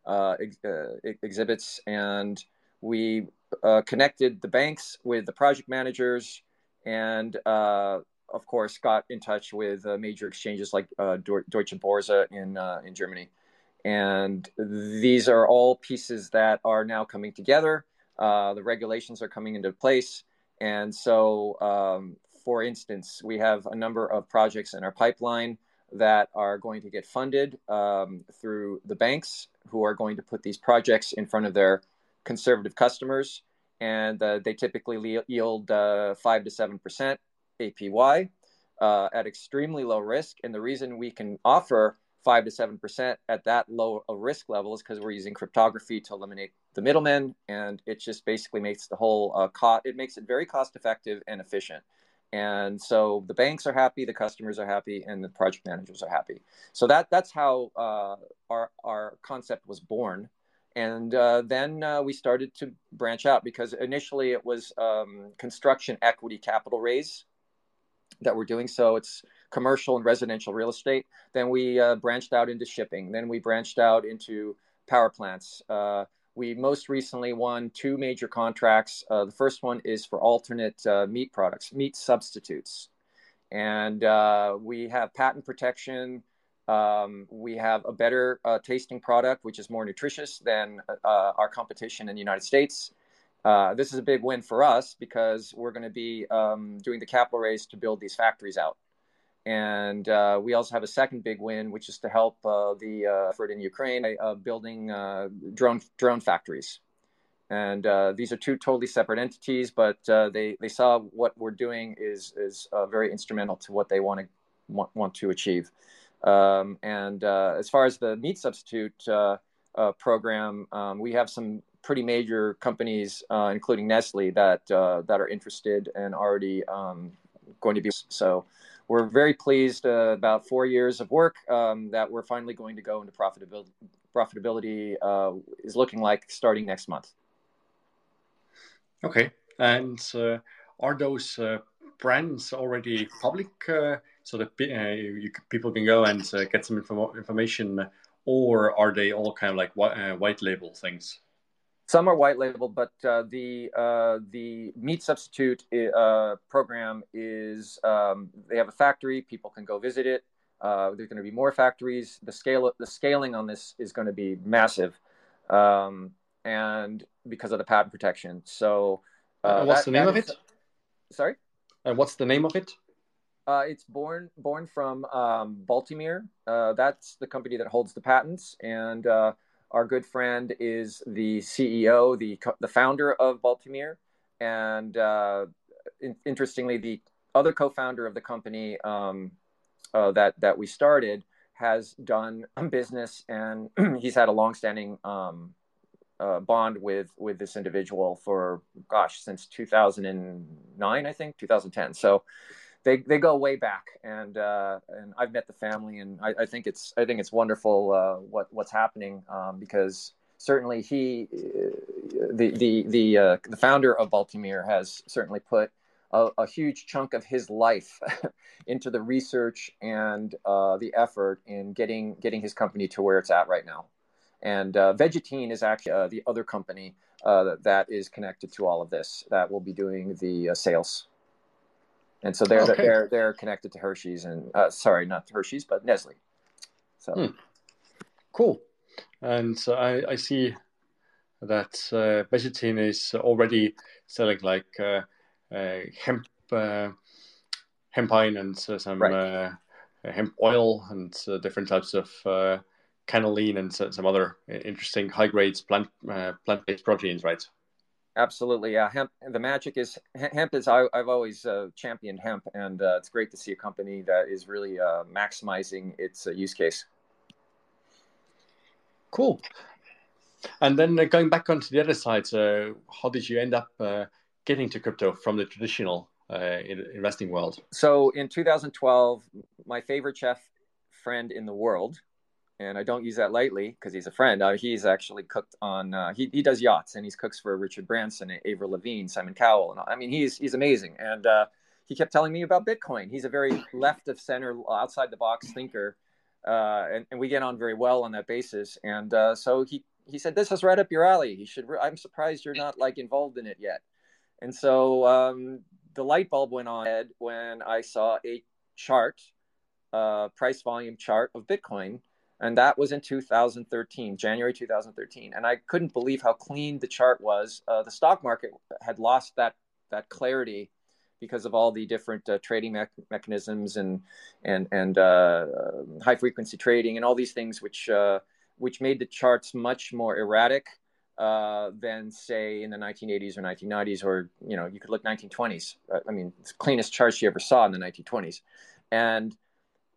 uh, ex- uh, exhibits, and we uh, connected the banks with the project managers and uh, of course, got in touch with uh, major exchanges like uh, Deutsche Börse in uh, in Germany, and these are all pieces that are now coming together. Uh, the regulations are coming into place, and so, um, for instance, we have a number of projects in our pipeline that are going to get funded um, through the banks, who are going to put these projects in front of their conservative customers, and uh, they typically yield uh, five to seven percent APY uh, at extremely low risk. And the reason we can offer five to seven percent at that low a risk level is because we're using cryptography to eliminate the middlemen, and it just basically makes the whole uh, cost. It makes it very cost effective and efficient. And so the banks are happy, the customers are happy, and the project managers are happy. So that that's how uh, our our concept was born. And uh, then uh, we started to branch out because initially it was um, construction equity capital raise that we're doing. So it's commercial and residential real estate. Then we uh, branched out into shipping. Then we branched out into power plants. Uh, we most recently won two major contracts. Uh, the first one is for alternate uh, meat products, meat substitutes. And uh, we have patent protection. Um, we have a better uh, tasting product, which is more nutritious than our competition in the United States. This is a big win for us because we're going to be um, doing the capital raise to build these factories out. And uh, we also have a second big win, which is to help uh, the uh, effort in Ukraine uh, building uh, drone drone factories. And uh, these are two totally separate entities, but they, they saw what we're doing is is very instrumental to what they want to want, want to achieve. Um, and as far as the meat substitute program, um, we have some pretty major companies, including Nestle, that that are interested and already um, going to be so we're very pleased uh, about four years of work um, that we're finally going to go into profitability. Profitability uh, is looking like starting next month. Okay, and uh, are those uh, brands already public uh, so that uh, you, people can go and get some inform- information, or are they all kind of like white label things? Some are white label, but uh, the uh, the meat substitute uh, program is um, they have a factory. People can go visit it. Uh, there's going to be more factories. The scale the scaling on this is going to be massive, um, and because of the patent protection. So, uh, what's that, the name of is, it? Sorry. And what's the name of it? Uh, it's born born from um, Baltimere. Uh, that's the company that holds the patents, and uh, our good friend is the CEO, the the founder of Baltimere, and uh, in, interestingly, the other co-founder of the company um, uh, that that we started has done business, and he's had a long-standing um, uh, bond with with this individual for gosh since 2009, I think 2010. So they they go way back, and uh, and I've met the family, and I, I think it's I think it's wonderful uh, what what's happening um, because certainly he uh, the the the uh, the founder of Baltimere has certainly put a, a huge chunk of his life into the research and uh, the effort in getting getting his company to where it's at right now. And uh, Vegetine is actually uh, the other company uh, that is connected to all of this that will be doing the sales and so they're okay. they're they're connected to Hershey's and uh, sorry, not Hershey's, but Nestle. So hmm. cool. And so I, I see that uh, Vegetine is already selling like uh, uh, hemp uh, hempine and some right. Uh, hemp oil and uh, different types of uh, canoline and some other interesting high grades plant plant based proteins, right? Absolutely, yeah. Hemp. The magic is hemp. Is I, have always uh, championed hemp, and uh, it's great to see a company that is really uh, maximizing its uh, use case. Cool. And then uh, going back onto the other side, uh, how did you end up getting to crypto from the traditional investing world? So in 2012, my favorite chef friend in the world, and I don't use that lightly because he's a friend. Uh, he's actually cooked on. Uh, he he does yachts and he's cooks for Richard Branson, Avril Lavigne, Simon Cowell, and I mean he's he's amazing. And uh, he kept telling me about Bitcoin. He's a very left of center, outside the box thinker, uh, and, and we get on very well on that basis. And uh, so he he said this is right up your alley. He should. Re- I'm surprised you're not like involved in it yet. And so um, the light bulb went on when I saw a chart, uh, price volume chart of Bitcoin and that was in 2013 january 2013 and i couldn't believe how clean the chart was. Uh, the stock market had lost that that clarity because of all the different uh, trading me- mechanisms and and and uh, high frequency trading and all these things which uh, which made the charts much more erratic uh, than say in the 1980s or 1990s or you know you could look 1920s uh, i mean cleanest charts you ever saw in the 1920s and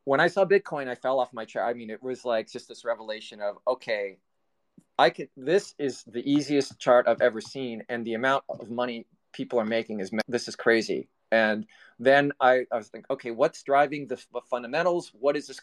when I saw Bitcoin, I fell off my chair. I mean, it was like just this revelation of okay, I could. This is the easiest chart I've ever seen, and the amount of money people are making is this is crazy. And then I, I was thinking, okay, what's driving the, the fundamentals? What is this?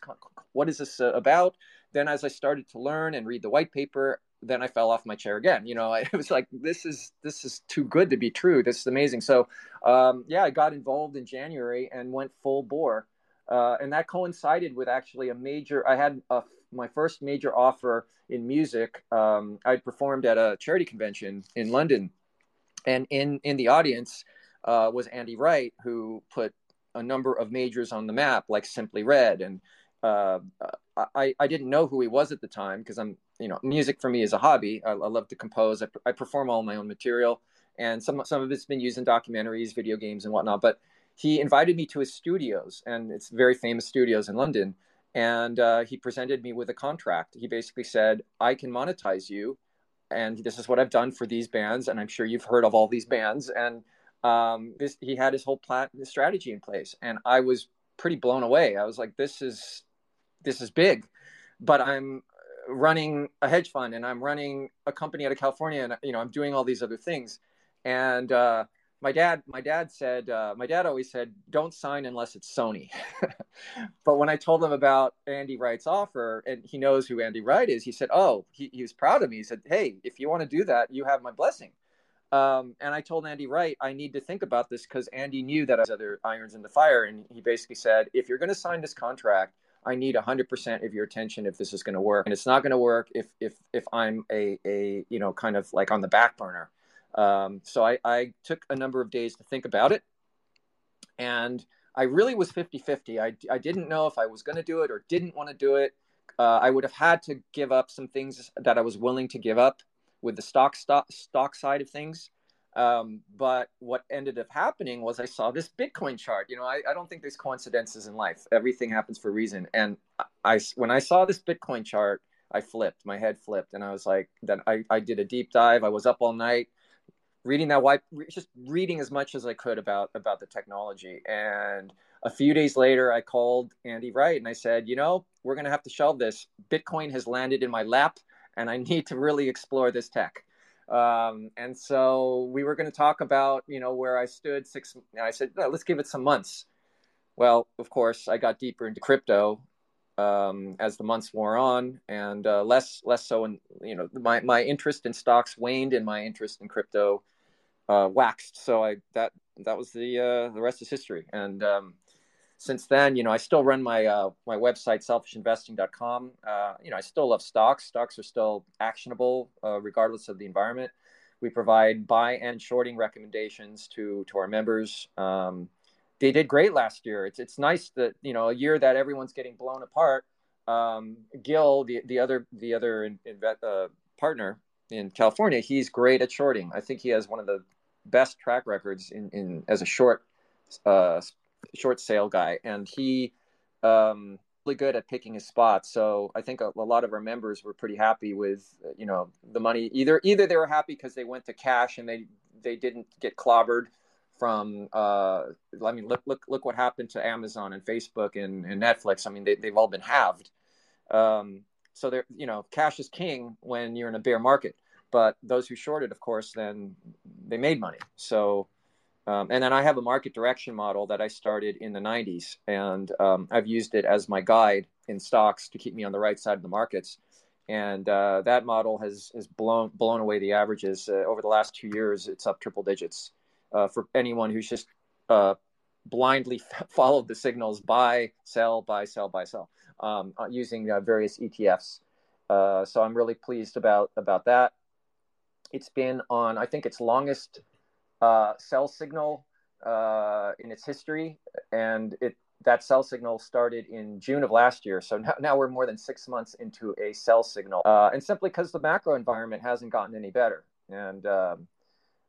What is this uh, about? Then, as I started to learn and read the white paper, then I fell off my chair again. You know, it was like this is this is too good to be true. This is amazing. So, um, yeah, I got involved in January and went full bore, uh, and that coincided with actually a major. I had a, my first major offer in music. Um, I performed at a charity convention in London, and in in the audience uh, was Andy Wright, who put a number of majors on the map, like Simply Red and uh, I, I didn't know who he was at the time because I'm, you know, music for me is a hobby. I, I love to compose. I, I, perform all my own material, and some some of it's been used in documentaries, video games, and whatnot. But he invited me to his studios, and it's very famous studios in London. And uh, he presented me with a contract. He basically said, "I can monetize you, and this is what I've done for these bands, and I'm sure you've heard of all these bands." And um, this, he had his whole plan, his strategy in place, and I was pretty blown away. I was like, "This is this is big, but I'm running a hedge fund and I'm running a company out of California and you know I'm doing all these other things. And uh, my dad, my dad said, uh, my dad always said, don't sign unless it's Sony. but when I told him about Andy Wright's offer, and he knows who Andy Wright is, he said, oh, he, he was proud of me. He said, hey, if you want to do that, you have my blessing. Um, and I told Andy Wright, I need to think about this because Andy knew that I was other irons in the fire. And he basically said, if you're going to sign this contract, I need 100% of your attention if this is going to work. And it's not going to work if, if, if I'm a, a, you know, kind of like on the back burner. Um, so I, I took a number of days to think about it. And I really was 50 50. I, I didn't know if I was going to do it or didn't want to do it. Uh, I would have had to give up some things that I was willing to give up with the stock stock, stock side of things. Um, but what ended up happening was I saw this Bitcoin chart. You know, I, I don't think there's coincidences in life. Everything happens for a reason. And I, when I saw this Bitcoin chart, I flipped. My head flipped, and I was like, then I, I did a deep dive. I was up all night reading that white, just reading as much as I could about about the technology. And a few days later, I called Andy Wright and I said, you know, we're going to have to shelve this. Bitcoin has landed in my lap, and I need to really explore this tech. Um, and so we were going to talk about, you know, where I stood six. I said, no, let's give it some months. Well, of course, I got deeper into crypto um, as the months wore on, and uh, less less so. In you know, my my interest in stocks waned, and my interest in crypto uh, waxed. So I that that was the uh, the rest is history. And um, since then, you know, I still run my uh, my website selfishinvesting.com. Uh, you know, I still love stocks. Stocks are still actionable uh, regardless of the environment. We provide buy and shorting recommendations to to our members. Um, they did great last year. It's it's nice that you know a year that everyone's getting blown apart. Um, Gil, the the other the other in, in, uh, partner in California, he's great at shorting. I think he has one of the best track records in, in as a short uh, short sale guy, and he um, really good at picking his spots. So I think a, a, lot of our members were pretty happy with you know the money. Either either they were happy because they went to cash and they they didn't get clobbered from. Uh, I mean, look look look what happened to Amazon and Facebook and, and Netflix. I mean, they, they've all been halved. Um, so they're you know cash is king when you're in a bear market. But those who shorted, of course, then they made money. So um, and then I have a market direction model that I started in the 90s, and um, I've used it as my guide in stocks to keep me on the right side of the markets. And uh, that model has has blown blown away the averages uh, over the last two years. It's up triple digits uh, for anyone who's just uh, blindly followed the signals: buy, sell, buy, sell, buy, sell, um, uh, using uh, various ETFs. so I'm really pleased about about that. It's been on, I think, its longest uh, sell signal uh, in its history, and it that sell signal started in June of last year. So now, now we're more than six months into a sell signal, uh, and simply because the macro environment hasn't gotten any better. And um,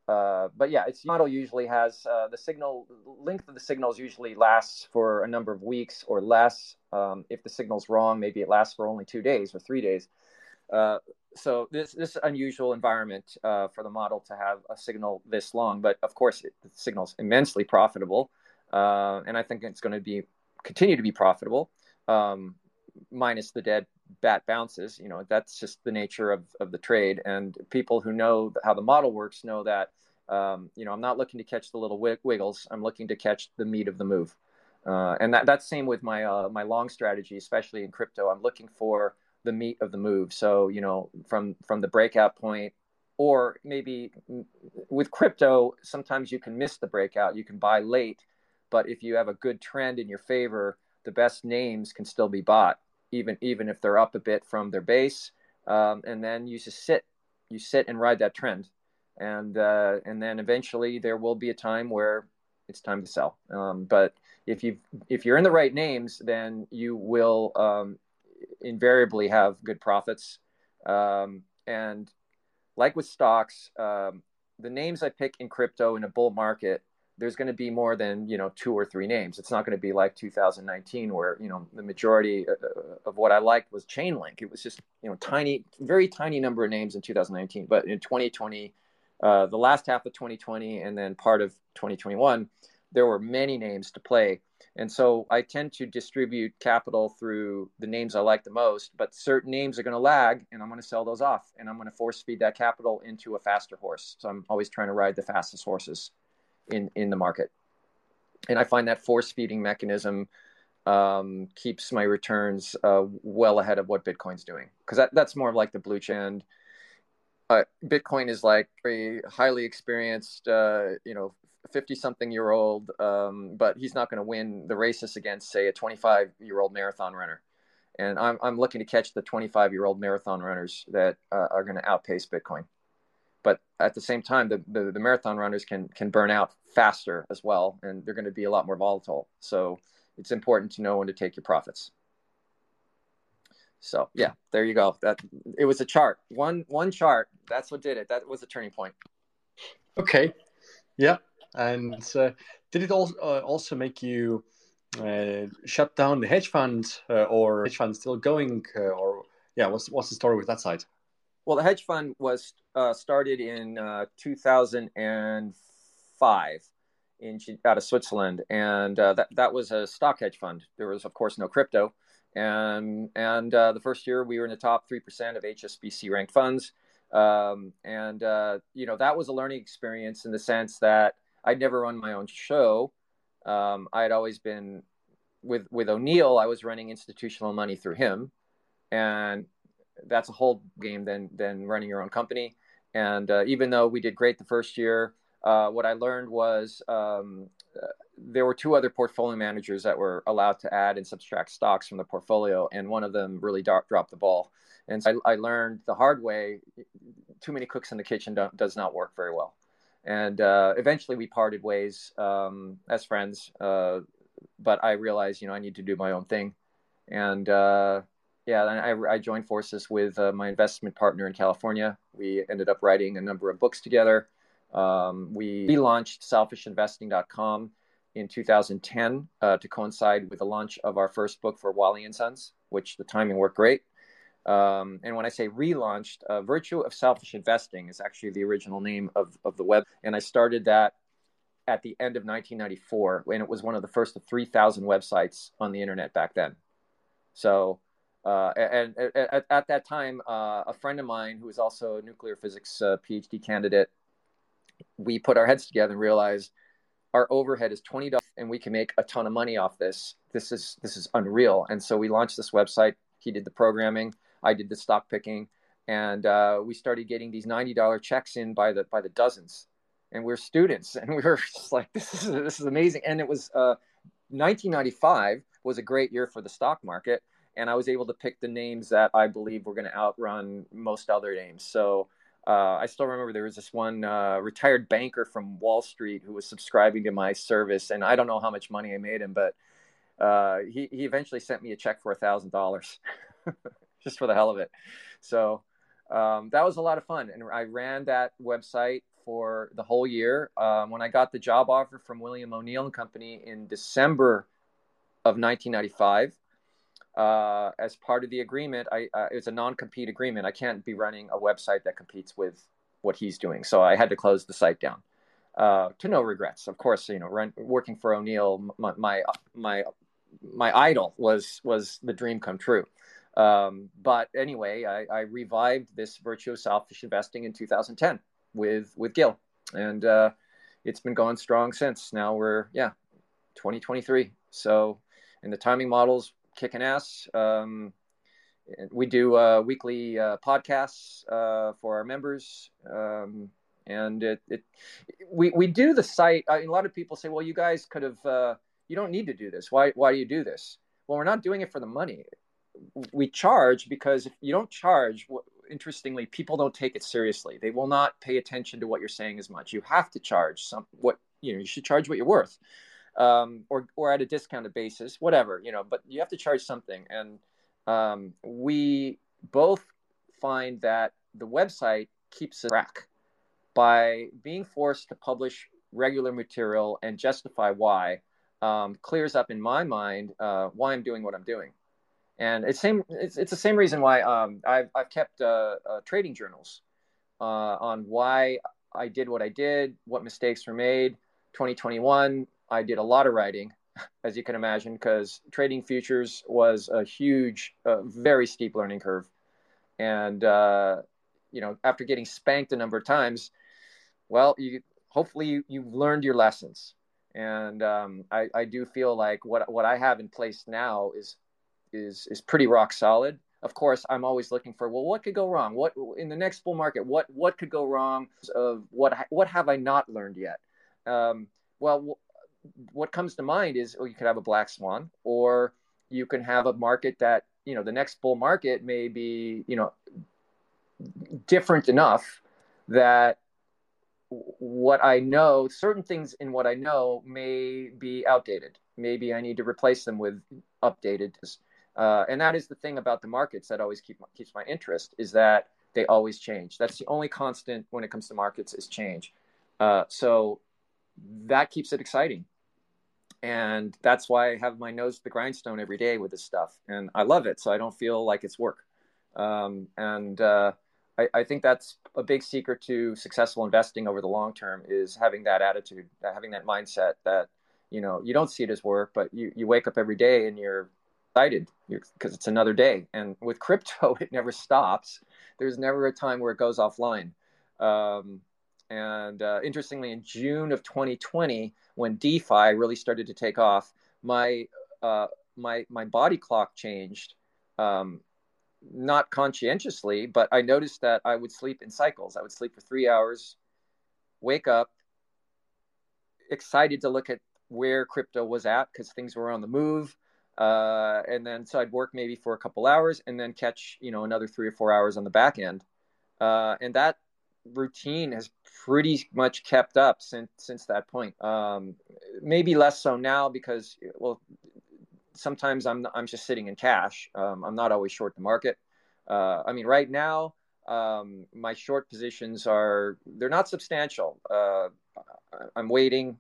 uh, but yeah, its model usually has uh, the signal length of the signals usually lasts for a number of weeks or less. Um, if the signal's wrong, maybe it lasts for only two days or three days. So this this unusual environment uh, for the model to have a signal this long, but of course it, the signal's immensely profitable, uh, and I think it's going to be continue to be profitable. um, minus the dead cat bounces. You know, that's just the nature of, of the trade. And people who know how the model works know that, um, you know, I'm not looking to catch the little wiggles. I'm looking to catch the meat of the move. Uh, and that, that's same with my, uh, my long strategy, especially in crypto. I'm looking for the meat of the move. So, you know, from, from the breakout point or maybe with crypto, sometimes you can miss the breakout. You can buy late, but if you have a good trend in your favor, the best names can still be bought even even if they're up a bit from their base. Um, and then you just sit, you sit and ride that trend, and uh, and then eventually there will be a time where it's time to sell. Um, but if you if you're in the right names, then you will um, invariably have good profits. Um, and like with stocks, um, the names I pick in crypto in a bull market there's going to be more than you know two or three names. It's not going to be like 2019 where you know the majority uh, uh, of what I liked was Chainlink. It was just you know tiny, very tiny number of names in 2019. But in 2020, uh, the last half of 2020 and then part of 2021, there were many names to play. And so I tend to distribute capital through the names I like the most, but certain names are going to lag and I'm going to sell those off and I'm going to force feed that capital into a faster horse. So I'm always trying to ride the fastest horses in in the market and i find that force feeding mechanism um, keeps my returns uh, well ahead of what bitcoin's doing because that, that's more like the blue chand uh, bitcoin is like a highly experienced uh, you know 50 something year old um, but he's not going to win the races against say a 25 year old marathon runner and I'm, I'm looking to catch the 25 year old marathon runners that uh, are going to outpace bitcoin but at the same time, the, the, the, marathon runners can can burn out faster as well, and they're going to be a lot more volatile. So it's important to know when to take your profits. So yeah, there you go. That it was a chart. One one chart. That's what did it. That was a turning point. Okay. Yeah. And uh, did it also uh, also make you uh, shut down the hedge fund, or hedge fund still going, or yeah? What's what's the story with that side? Well, the hedge fund was uh, started in uh, 2005 in out of Switzerland, and uh, that that was a stock hedge fund. There was, of course, no crypto, and and the first year we were in the top three percent of HSBC ranked funds, um, and you know that was a learning experience in the sense that I'd never run my own show. Um, I had always been with with O'Neill. I was running institutional money through him, and that's a whole game than than running your own company. And uh, even though we did great the first year, uh, what I learned was um, uh, there were two other portfolio managers that were allowed to add and subtract stocks from the portfolio, and one of them really dropped the ball. And so I, I, learned the hard way: too many cooks in the kitchen does not work very well. And uh, eventually, we parted ways um, as friends. Uh, but I realized, you know, I need to do my own thing, and uh, yeah, I, I joined forces with uh, my investment partner in California. We ended up writing a number of books together. Um, we launched selfishinvesting.com in 2010 uh, to coincide with the launch of our first book for Wiley and Sons, which the timing worked great. Um, and when I say relaunched, uh, Virtue of Selfish Investing is actually the original name of, of the web. And I started that at the end of 1994, and it was one of the first of 3,000 websites on the internet back then. So uh, and, and at, at, that time, uh, a friend of mine who was also a nuclear physics uh, PhD candidate, we put our heads together and realized our overhead is twenty dollars, and we can make a ton of money off this. This is this is unreal. And so we launched this website. He did the programming. I did the stock picking, and uh, we started getting these ninety dollar checks in by the by the dozens. And we're students, and we were just like, this is this is amazing. And it was 1995 uh, was a great year for the stock market and I was able to pick the names that I believe were going to outrun most other names. So uh, I still remember there was this one uh, retired banker from Wall Street who was subscribing to my service, and I don't know how much money I made him, but uh, he he eventually sent me a check for a thousand dollars, just for the hell of it. So um, that was a lot of fun, and I ran that website for the whole year. Um, when I got the job offer from William O'Neill and Company in December of 1995 uh, as part of the agreement, I uh, it's a non-compete agreement. I can't be running a website that competes with what he's doing, so I had to close the site down. Uh, to no regrets, of course. You know, run, working for O'Neill, my, my, my my idol was was the dream come true. Um, but anyway, I, I, revived this virtue of selfish investing in 2010 with with Gil, and uh, it's been going strong since. Now we're yeah, 2023. So, and the timing models kicking ass. Um, we do uh, weekly uh, podcasts uh, for our members. Um, and it, it, we, we do the site. I mean, a lot of people say, well, you guys could have, uh, you don't need to do this. Why, why do you do this? Well, we're not doing it for the money. We charge because if you don't charge, interestingly, people don't take it seriously. They will not pay attention to what you're saying as much. You have to charge some, what, you know, you should charge what you're worth. Um, or, or at a discounted basis, whatever, you know, but you have to charge something. And, um, we both find that the website keeps a track by being forced to publish regular material and justify why um, clears up in my mind uh, why I'm doing what I'm doing. And it's same. It's, it's the same reason why um, I've, I've kept uh, uh, trading journals uh, on why I did what I did, what mistakes were made. 2021, I did a lot of writing as you can imagine, because trading futures was a huge, very steep learning curve. And, uh, you know, after getting spanked a number of times, well, you hopefully you, you've learned your lessons. And um, I, I do feel like what, what I have in place now is, is, is pretty rock solid. Of course, I'm always looking for, well, what could go wrong? What in the next bull market, what, what could go wrong of what, what have I not learned yet? Um, well, what comes to mind is oh, you could have a black swan, or you can have a market that you know the next bull market may be you know different enough that what I know, certain things in what I know may be outdated. Maybe I need to replace them with updated. Uh, and that is the thing about the markets that always keep, keeps my interest is that they always change. That's the only constant when it comes to markets is change. Uh, so that keeps it exciting and that's why I have my nose to the grindstone every day with this stuff, and I love it. So I don't feel like it's work, um, and uh, I, I, think that's a big secret to successful investing over the long term is having that attitude, having that mindset that you know you don't see it as work, but you you wake up every day and you're excited because it's another day. And with crypto, it never stops. There's never a time where it goes offline. Um, and uh, interestingly, in June of 2020, when DeFi really started to take off, my uh, my my body clock changed. Um, not conscientiously, but I noticed that I would sleep in cycles. I would sleep for three hours, wake up, excited to look at where crypto was at because things were on the move. Uh, and then so I'd work maybe for a couple hours and then catch you know another three or four hours on the back end. Uh, and that routine has pretty much kept up since since that point. Um, maybe less so now because well, sometimes I'm I'm just sitting in cash. Um, I'm not always short the market. Uh, I mean, right now um, my short positions are they're not substantial. Uh, I'm waiting.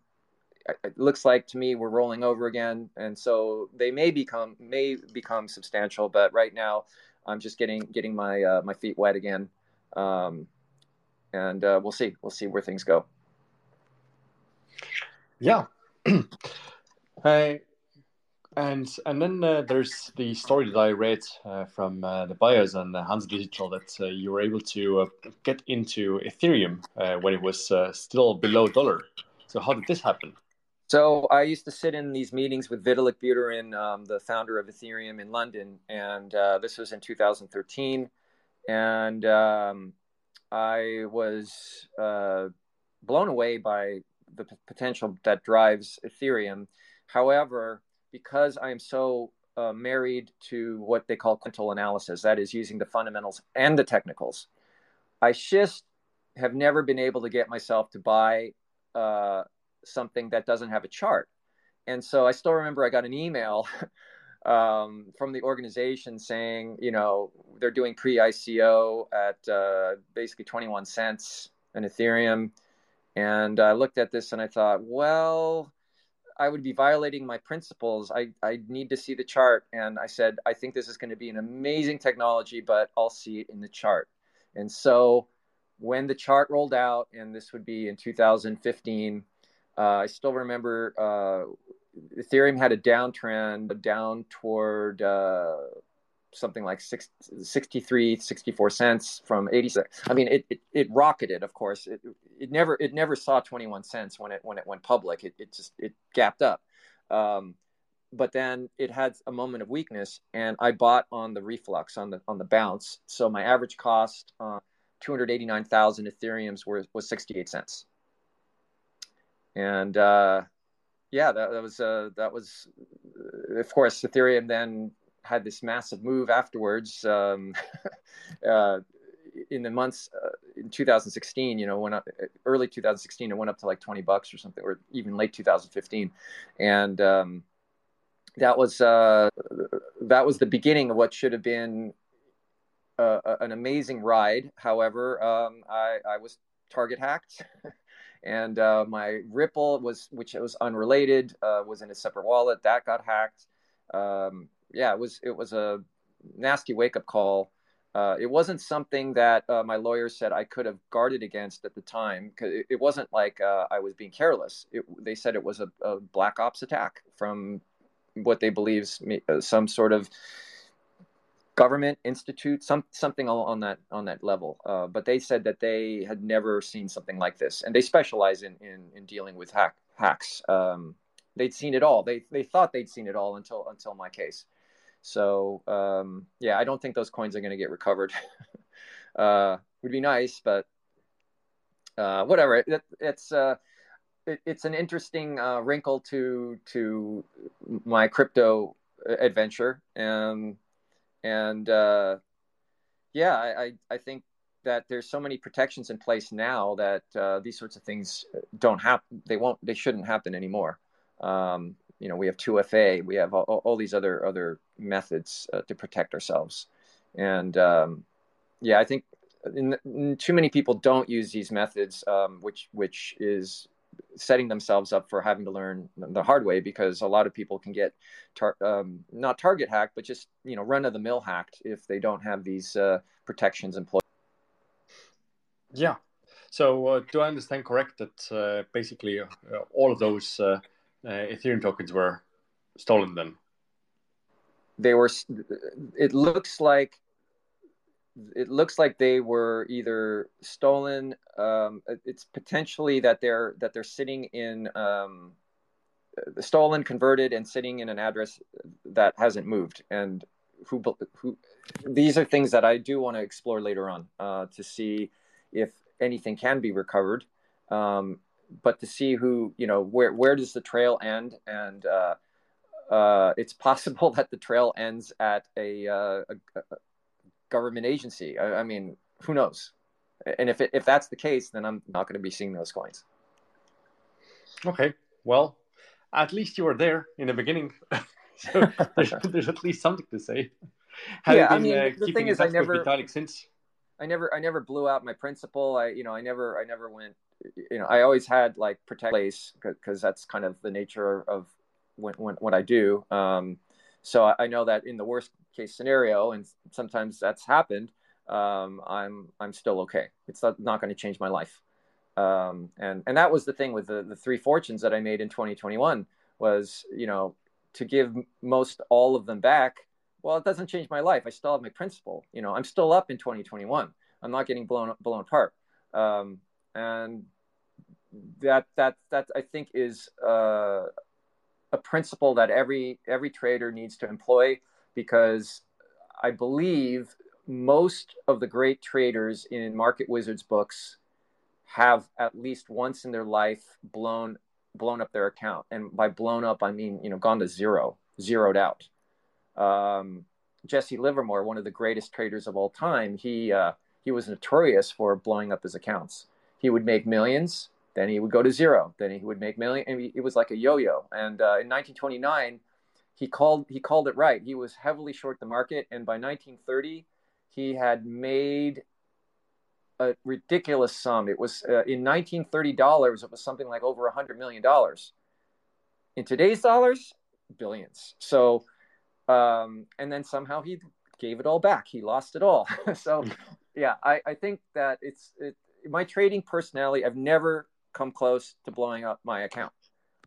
It looks like to me we're rolling over again, and so they may become may become substantial. But right now, I'm just getting getting my uh, my feet wet again. Um, and uh, we'll see. We'll see where things go. Yeah. hey, and and then uh, there's the story that I read uh, from uh, the buyers on Hansa Digital that uh, you were able to uh, get into Ethereum uh, when it was still below dollar. So how did this happen? So I used to sit in these meetings with Vitalik Buterin, um, the founder of Ethereum in London, and this was in 2013. And um, I was uh, blown away by the p- potential that drives Ethereum. However, because I am so uh, married to what they call quintal analysis, that is using the fundamentals and the technicals, I just have never been able to get myself to buy uh, something that doesn't have a chart. And so I still remember I got an email um, from the organization saying, you know, they're doing pre ICO at uh, basically 21 cents in Ethereum. And I looked at this and I thought, well, I would be violating my principles. I, I need to see the chart. And I said, I think this is going to be an amazing technology, but I'll see it in the chart. And so when the chart rolled out, and this would be in 2015, uh, I still remember uh, Ethereum had a downtrend down toward uh, something like 63, 64 cents from 86. I mean, it, it, it rocketed, of course. It, it never it never saw 21 cents when it when it went public. It, it just it gapped up. Um, but then it had a moment of weakness, and I bought on the reflux on the on the bounce. So my average cost, uh, 289,000 Ethereum's was was 68 cents. And uh, yeah, that, that was uh, that was, of course, Ethereum then had this massive move afterwards. Um, uh, in the months uh, in 2016, you know, when early 2016, it went up to like 20 bucks or something, or even late 2015, and um, that was uh, that was the beginning of what should have been uh, an amazing ride. However, um, I, I, was target hacked, and uh, my Ripple was, which was unrelated, uh, was in a separate wallet that got hacked. Um, yeah, it was it was a nasty wake up call. Uh, it wasn't something that uh, my lawyer said I could have guarded against at the time because it, it, wasn't like uh, I was being careless. It, they said it was a, a, black ops attack from what they believe uh, some sort of government institute, some something on that on that level. Uh, but they said that they had never seen something like this, and they specialize in in, in dealing with hack hacks. Um, they'd seen it all. They they thought they'd seen it all until until my case. So um, yeah, I don't think those coins are going to get recovered. uh, would be nice, but uh, whatever. It, it's uh, it, it's an interesting uh, wrinkle to to my crypto adventure, um, and uh, yeah, I, I think that there's so many protections in place now that uh, these sorts of things don't happen. They won't. They shouldn't happen anymore. Um, you know we have 2FA, we have all, all these other other methods uh, to protect ourselves, and um, yeah, I think in, in too many people don't use these methods, um, which which is setting themselves up for having to learn the hard way because a lot of people can get tar- um, not target hacked, but just you know run of the mill hacked if they don't have these uh, protections in place. Yeah. So uh, do I understand correct that uh, basically uh, all of those uh, uh, Ethereum tokens were stolen then? They were. It looks like it looks like they were either stolen. Um, it's potentially that they're that they're sitting in um, stolen, converted, and sitting in an address that hasn't moved. And who who these are things that I do want to explore later on uh, to see if anything can be recovered. Um, but to see who you know where where does the trail end and uh, uh, it's possible that the trail ends at a, uh, a, a government agency. I, I, mean, who knows? And if it, if that's the case, then I'm not going to be seeing those coins. Okay, well, at least you were there in the beginning, so there's, there's, at least something to say. Have yeah, been, I mean, uh, the thing is, I never, since? I never, I never blew out my principal. I, you know, I never, I never went you know, I always had like protect place because that's kind of the nature of when, when what I do. Um, so I, know that in the worst case scenario, and sometimes that's happened, um, I'm I'm still okay. It's not, not going to change my life. Um, and and that was the thing with the the three fortunes that I made in 2021 was you know to give most all of them back. Well, it doesn't change my life. I still have my principal. You know, I'm still up in 2021. I'm not getting blown blown apart. Um, and that that that I think is uh, a principle that every every trader needs to employ because I believe most of the great traders in Market Wizards books have at least once in their life blown blown up their account, and by blown up I mean you know gone to zero, zeroed out. Um, Jesse Livermore, one of the greatest traders of all time, he uh, he was notorious for blowing up his accounts. He would make millions, then he would go to zero. Then he would make million. And it was like a yo-yo. And uh, in 1929, he called he called it right. He was heavily short the market, and by 1930, he had made a ridiculous sum. It was uh, in 1930 dollars. It was something like over a hundred million dollars. In today's dollars, billions. So, um, and then somehow he gave it all back. He lost it all. so, yeah, I, I think that it's it, my trading personality. I've never come close to blowing up my account.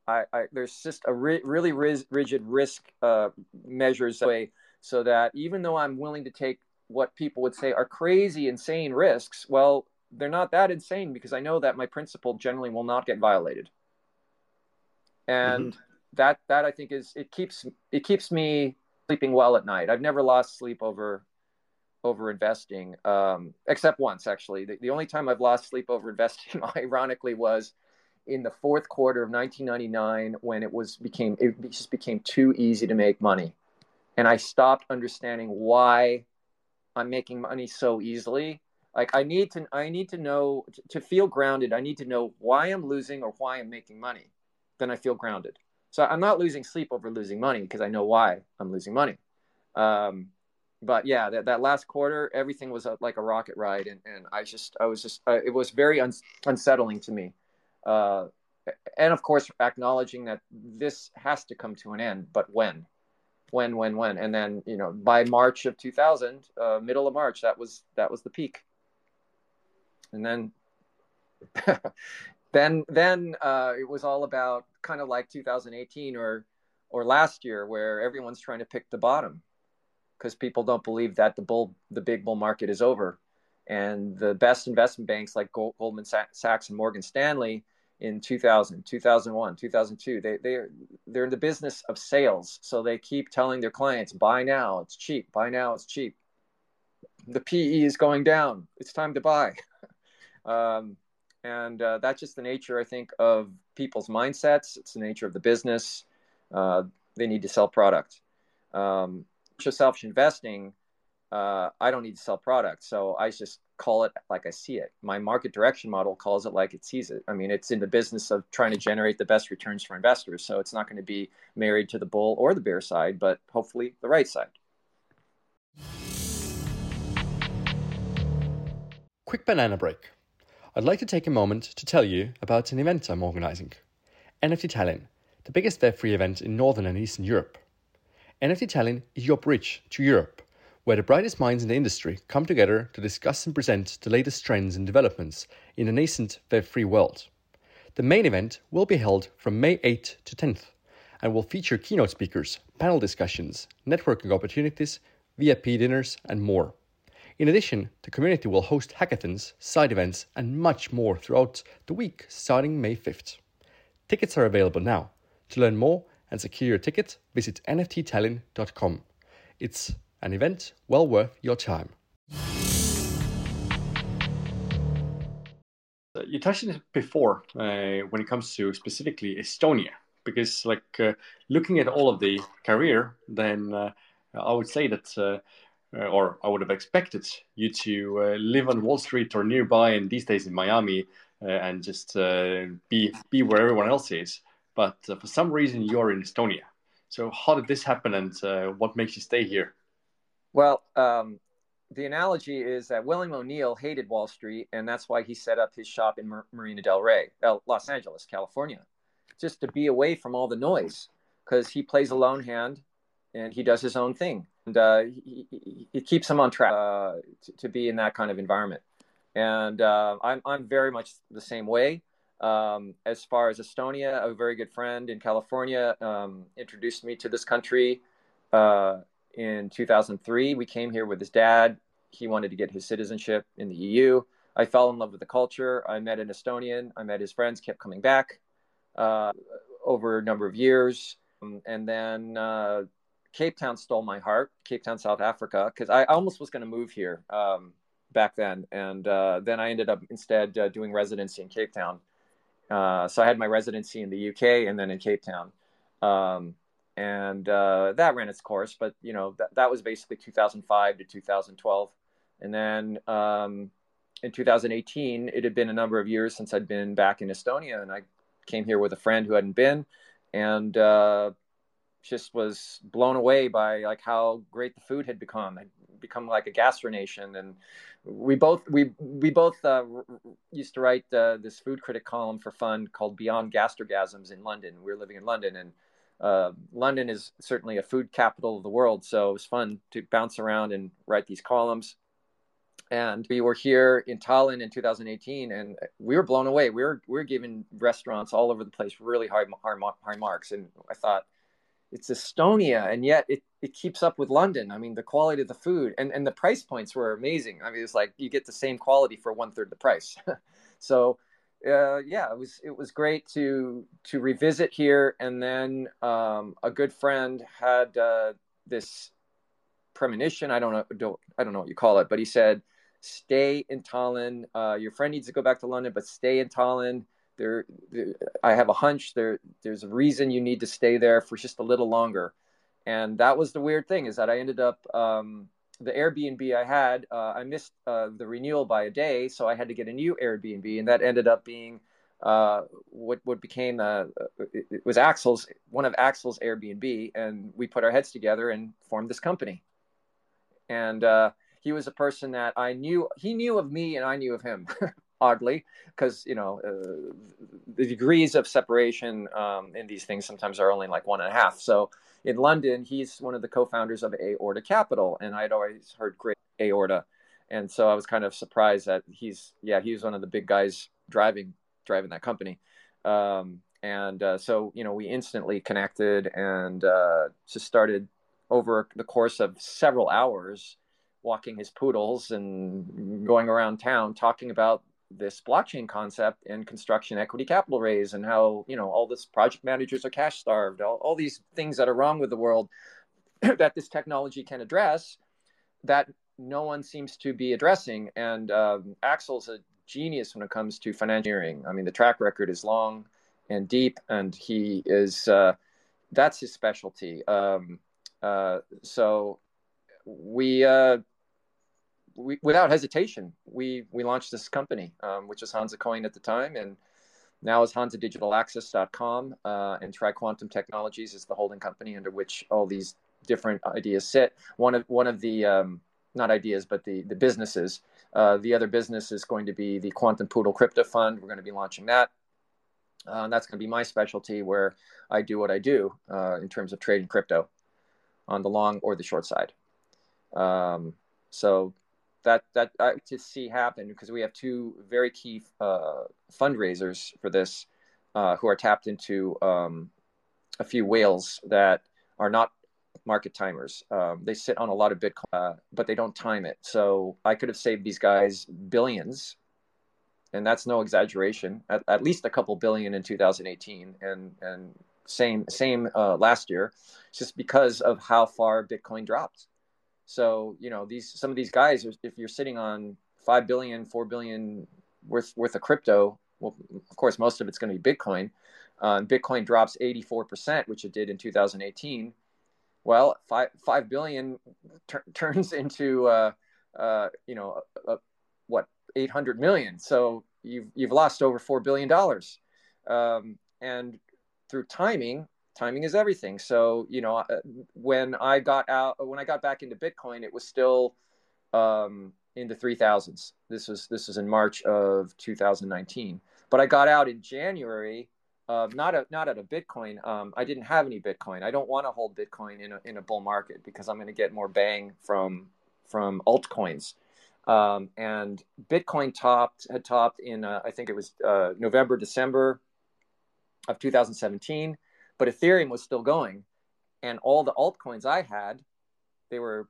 I, I there's just a ri- really rigid risk uh, measures way so that even though I'm willing to take what people would say are crazy, insane risks, well, they're not that insane because I know that my principal generally will not get violated. And mm-hmm. that that I think is it keeps it keeps me sleeping well at night. I've never lost sleep over over investing, um, except once actually. The, the only time I've lost sleep over investing, ironically, was in the fourth quarter of 1999 when it was became it just became too easy to make money, and I stopped understanding why I'm making money so easily. Like I need to I need to know to feel grounded. I need to know why I'm losing or why I'm making money. Then I feel grounded. So I'm not losing sleep over losing money because I know why I'm losing money. Um, but yeah, that, that last quarter, everything was a, like a rocket ride, and, and I just I was just uh, it was very un- unsettling to me. Uh, and of course, acknowledging that this has to come to an end, but when? When, when, when? And then, you know, by March of 2000, uh, middle of March, that was that was the peak. And then, then, then uh, it was all about kind of like 2018 or or last year, where everyone's trying to pick the bottom because people don't believe that the bull, the big bull market is over. And the best investment banks like Goldman Sachs and Morgan Stanley in 2000, 2001, 2002. They, they're, they're in the business of sales. So they keep telling their clients, buy now, it's cheap, buy now, it's cheap. The PE is going down, it's time to buy. um, and uh, that's just the nature, I think, of people's mindsets. It's the nature of the business. Uh, they need to sell product. Um, selfish investing, uh, I don't need to sell products. So I just call it like I see it. My market direction model calls it like it sees it. I mean, it's in the business of trying to generate the best returns for investors. So it's not going to be married to the bull or the bear side, but hopefully the right side. Quick banana break. I'd like to take a moment to tell you about an event I'm organizing NFT Tallinn, the biggest Web3 event in Northern and Eastern Europe. NFT Tallinn is your bridge to Europe where the brightest minds in the industry come together to discuss and present the latest trends and developments in the nascent Web3 world. The main event will be held from May 8th to 10th and will feature keynote speakers, panel discussions, networking opportunities, VIP dinners, and more. In addition, the community will host hackathons, side events, and much more throughout the week starting May 5th. Tickets are available now. To learn more and secure your ticket, visit nfttallinn.com. It's an event well worth your time. You touched on it before uh, when it comes to specifically Estonia, because like uh, looking at all of the career, then uh, I would say that, uh, uh, or I would have expected you to uh, live on Wall Street or nearby, and these days in Miami, and just be be where everyone else is. But for some reason, you're in Estonia. So how did this happen, and what makes you stay here? Well, um, the analogy is that William O'Neil hated Wall Street, and that's why he set up his shop in Mar- Marina Del Rey, uh, Los Angeles, California, just to be away from all the noise, because he plays a lone hand and he does his own thing, and uh, he, he, keeps him on track uh, to, to, be in that kind of environment. And uh, I'm I'm very much the same way. Um, as far as Estonia, a very good friend in California um, introduced me to this country. Uh, in 2003. We came here with his dad. He wanted to get his citizenship in the EU. I fell in love with the culture. I met an Estonian. I met his friends, kept coming back uh, over a number of years. Um, and then uh, Cape Town stole my heart, Cape Town, South Africa, because I almost was going to move here um, back then. And uh, then I ended up instead uh, doing residency in Cape Town. Uh, so I had my residency in the UK and then in Cape Town. Um, and uh, that ran its course. But you know that that was basically 2005 to 2012, and then um, in 2018, it had been a number of years since I'd been back in Estonia, and I came here with a friend who hadn't been, and uh, just was blown away by like how great the food had become. I'd become like a gastronation, and we both we we both uh, used to write uh, this food critic column for fun called Beyond Gastrogasms in London. We were living in London, and uh, London is certainly a food capital of the world, so it was fun to bounce around and write these columns. and we were here in Tallinn in 2018, and we were blown away. We were we were giving restaurants all over the place really high high, high marks, and I thought it's Estonia, and yet it, it keeps up with London. I mean, the quality of the food and, and the price points were amazing. I mean, it's like you get the same quality for one third the price. so, uh, yeah, it was it was great to to revisit here. And then um, a good friend had uh, this premonition. I don't know, don't I don't know what you call it, but he said, "Stay in Tallinn. Uh, your friend needs to go back to London, but stay in Tallinn." There, there, I have a hunch there there's a reason you need to stay there for just a little longer. And that was the weird thing is that I ended up um, the Airbnb I had, uh, I missed uh, the renewal by a day, so I had to get a new Airbnb, and that ended up being uh, what what became uh, it, it was Axel's one of Axel's Airbnb, and we put our heads together and formed this company. And uh, he was a person that I knew. He knew of me, and I knew of him. oddly, because you know uh, the degrees of separation um, in these things sometimes are only like one and a half. So in London, he's one of the co-founders of Aorta Capital, and I'd always heard great Aorta, and so I was kind of surprised that he's yeah he was one of the big guys driving driving that company. Um, and uh, so you know we instantly connected and uh, just started over the course of several hours walking his poodles and going around town talking about this blockchain concept and construction equity capital raise and how you know all this project managers are cash starved all, all these things that are wrong with the world that this technology can address that no one seems to be addressing. And um, axel's a genius when it comes to financiering. I mean the track record is long and deep and he is uh, that's his specialty. Um, uh, so we uh, we, without hesitation, we we launched this company, um, which was Hansa Coin at the time, and now is HansaDigitalAccess.com, uh, and TriQuantum Technologies is the holding company under which all these different ideas sit. One of one of the um, not ideas, but the the businesses. Uh, the other business is going to be the Quantum Poodle Crypto Fund. We're going to be launching that. Uh, that's going to be my specialty, where I do what I do uh, in terms of trading crypto on the long or the short side. Um, so that that I to see happen because we have two very key uh, fundraisers for this uh, who are tapped into um, a few whales that are not market timers. Um, they sit on a lot of Bitcoin, uh, but they don't time it. So I could have saved these guys billions, and that's no exaggeration. At, at least a couple billion in 2018, and and same same uh, last year, just because of how far Bitcoin dropped. So you know these some of these guys, if you're sitting on five billion, four billion worth worth of crypto, well, of course most of it's going to be Bitcoin. Uh, Bitcoin drops 84%, which it did in 2018. Well, five five billion t- turns into uh, uh, you know what 800 million. So you've you've lost over four billion dollars. Um, and through timing, timing is everything. So, you know, uh, when I got out, when I got back into Bitcoin, it was still um, in the 3000s. This was, this was in March of 2019. But I got out in January, uh, not, a, not at a Bitcoin. Um, I didn't have any Bitcoin. I don't want to hold Bitcoin in a, in a bull market because I'm going to get more bang from, from altcoins. Um, and Bitcoin topped, had topped in, uh, I think it was uh, November, December of 2017 but Ethereum was still going, and all the altcoins I had, they were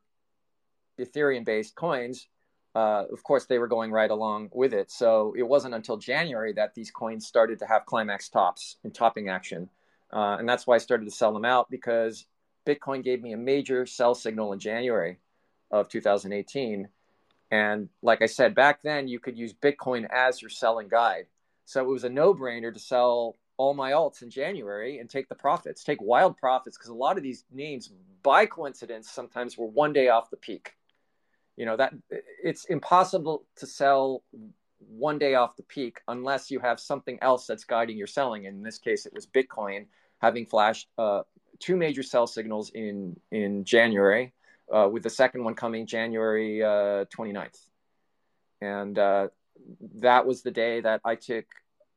Ethereum based coins. Uh, of course, they were going right along with it. So it wasn't until January that these coins started to have climax tops and topping action. Uh, and that's why I started to sell them out because Bitcoin gave me a major sell signal in January of 2018. And like I said, back then you could use Bitcoin as your selling guide. So it was a no brainer to sell all my alts in January and take the profits, take wild profits, because a lot of these names, by coincidence, sometimes were one day off the peak. You know that it's impossible to sell one day off the peak unless you have something else that's guiding your selling. In this case, it was Bitcoin having flashed uh, two major sell signals in in January, uh, with the second one coming January uh, 29th, and uh, that was the day that I took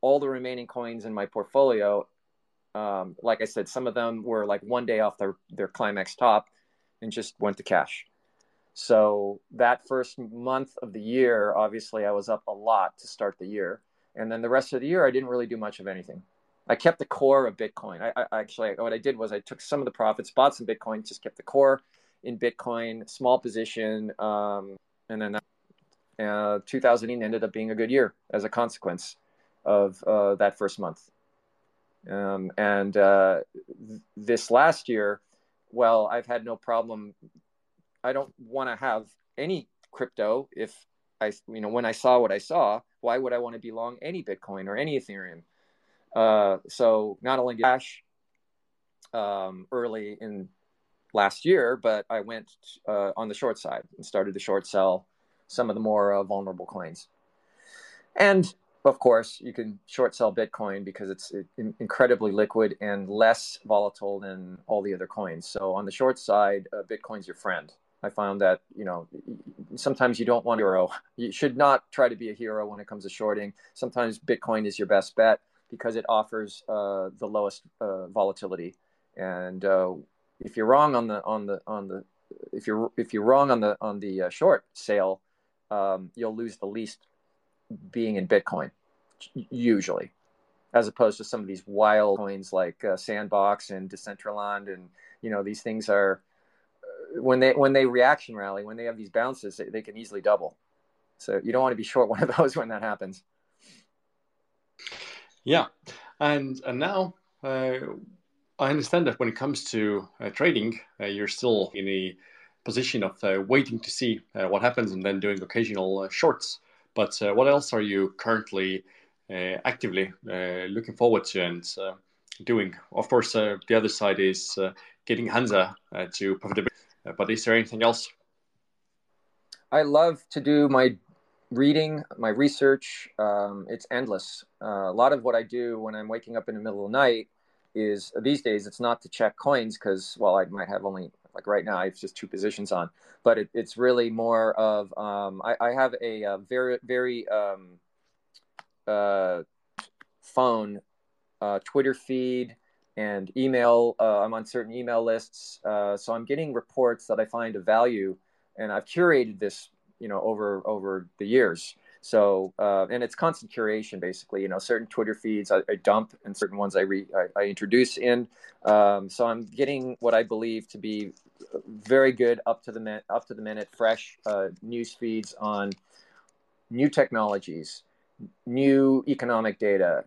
all the remaining coins in my portfolio, um, like I said, some of them were like one day off their, their climax top and just went to cash. So that first month of the year, obviously, I was up a lot to start the year, and then the rest of the year, I didn't really do much of anything. I kept the core of Bitcoin. I, I actually what I did was I took some of the profits, bought some Bitcoin, just kept the core in Bitcoin, small position, um, and then uh, 2018 ended up being a good year as a consequence of uh, that first month. Um, and uh, th- this last year, well, I've had no problem. I don't want to have any crypto if I, you know, when I saw what I saw, why would I want to be long any Bitcoin or any Ethereum? Uh, so not only cash um, early in last year, but I went uh, on the short side and started to short sell some of the more uh, vulnerable coins. And of course, you can short sell Bitcoin because it's incredibly liquid and less volatile than all the other coins. So on the short side, uh, Bitcoin's your friend. I found that you know sometimes you don't want a hero. You should not try to be a hero when it comes to shorting. Sometimes Bitcoin is your best bet because it offers uh, the lowest uh, volatility. And uh, if you're wrong on the on the on the if you're if you're wrong on the on the uh, short sale, um, you'll lose the least being in Bitcoin usually, as opposed to some of these wild coins like uh, Sandbox and Decentraland, and you know these things are uh, when they when they reaction rally when they have these bounces they, they can easily double. So you don't want to be short one of those when that happens. Yeah, and and now uh, I understand that when it comes to uh, trading, uh, you're still in a position of uh, waiting to see what happens and then doing occasional shorts. But uh, what else are you currently uh, actively uh, looking forward to and doing? Of course, the other side is getting Hansa to profitability. but is there anything else? I love to do my reading, my research. Um, it's endless. Uh, a lot of what I do when I'm waking up in the middle of the night is these days it's not to check coins because well I might have only like right now I have just two positions on, but it, it's really more of um, I, I, have a, a very very um, uh, phone, uh, Twitter feed, and email. Uh, I'm on certain email lists, uh, so I'm getting reports that I find of value, and I've curated this you know over over the years. So uh, and it's constant curation basically. You know, certain Twitter feeds I, I dump and certain ones I, re, I, I introduce in. Um, so I'm getting what I believe to be very good up to the minute, up to the minute, fresh uh, news feeds on new technologies, new economic data,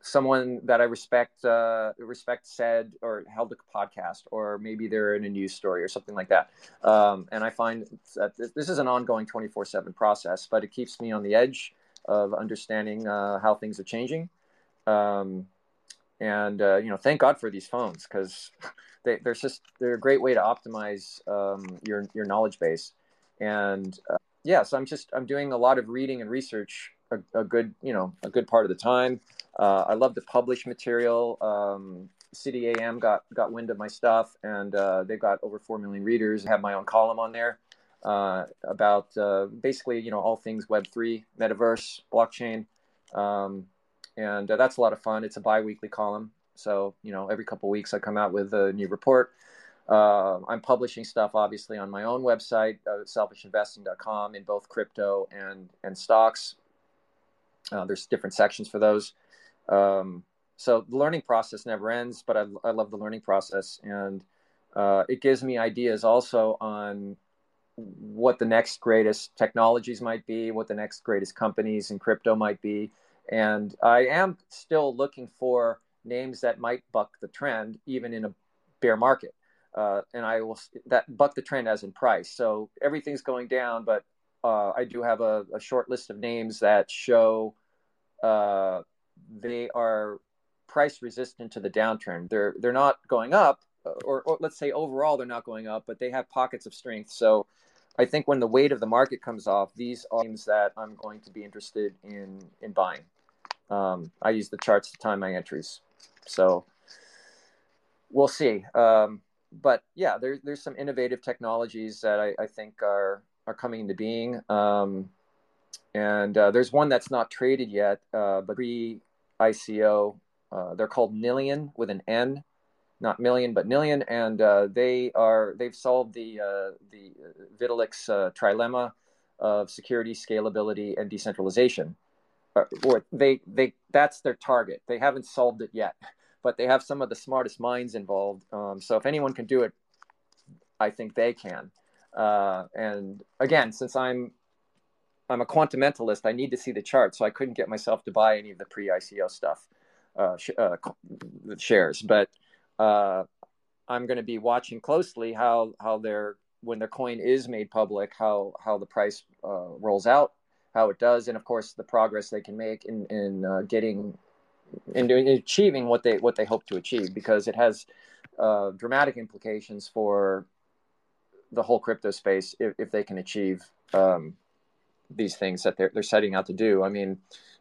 someone that I respect uh, respect said or held a podcast, or maybe they're in a news story or something like that. Um, and I find that this is an ongoing twenty four seven process, but it keeps me on the edge of understanding uh, how things are changing. Um, and uh, you know, thank God for these phones because they, they're just they're a great way to optimize um, your your knowledge base. And uh, yeah, so I'm just I'm doing a lot of reading and research a, a good you know a good part of the time. Uh, I love to publish material. Um, City AM got got wind of my stuff, and uh, they've got over four million readers. I have my own column on there uh, about uh, basically you know all things Web three, metaverse, blockchain, um, and uh, that's a lot of fun. It's a biweekly column, so you know every couple weeks I come out with a new report. Uh, I'm publishing stuff obviously on my own website, selfishinvesting.com, in both crypto and and stocks. Uh, there's different sections for those. Um, so the learning process never ends, but I, I love the learning process, and uh, it gives me ideas also on what the next greatest technologies might be, what the next greatest companies in crypto might be, and I am still looking for names that might buck the trend, even in a bear market. Uh, and I will that buck the trend as in price. So everything's going down, but uh, I do have a, a, short list of names that show uh, they are price resistant to the downturn. They're they're not going up, or, or, let's say overall they're not going up, but they have pockets of strength. So I think when the weight of the market comes off, these are names that I'm going to be interested in in buying. Um, I use the charts to time my entries, so we'll see. Um, but yeah, there, there's some innovative technologies that I, I think are are coming into being. Um, and uh, there's one that's not traded yet, uh, but pre ICO. Uh, they're called Nillion with an N. not million but Nillion, and uh, they are they've solved the uh, the Vitalik's uh, trilemma of security, scalability, and decentralization. Uh, or they they that's their target. They haven't solved it yet, but they have some of the smartest minds involved. Um, so if anyone can do it, I think they can. Uh, and again, since I'm I'm a quantamentalist, I need to see the chart, so I couldn't get myself to buy any of the pre-ICO stuff, uh, sh- uh, shares. But uh, I'm going to be watching closely how how their when their coin is made public, how how the price uh, rolls out, how it does, and of course the progress they can make in in uh, getting in, in achieving what they what they hope to achieve, because it has uh, dramatic implications for the whole crypto space if, if they can achieve um, these things that they're they're setting out to do. I mean,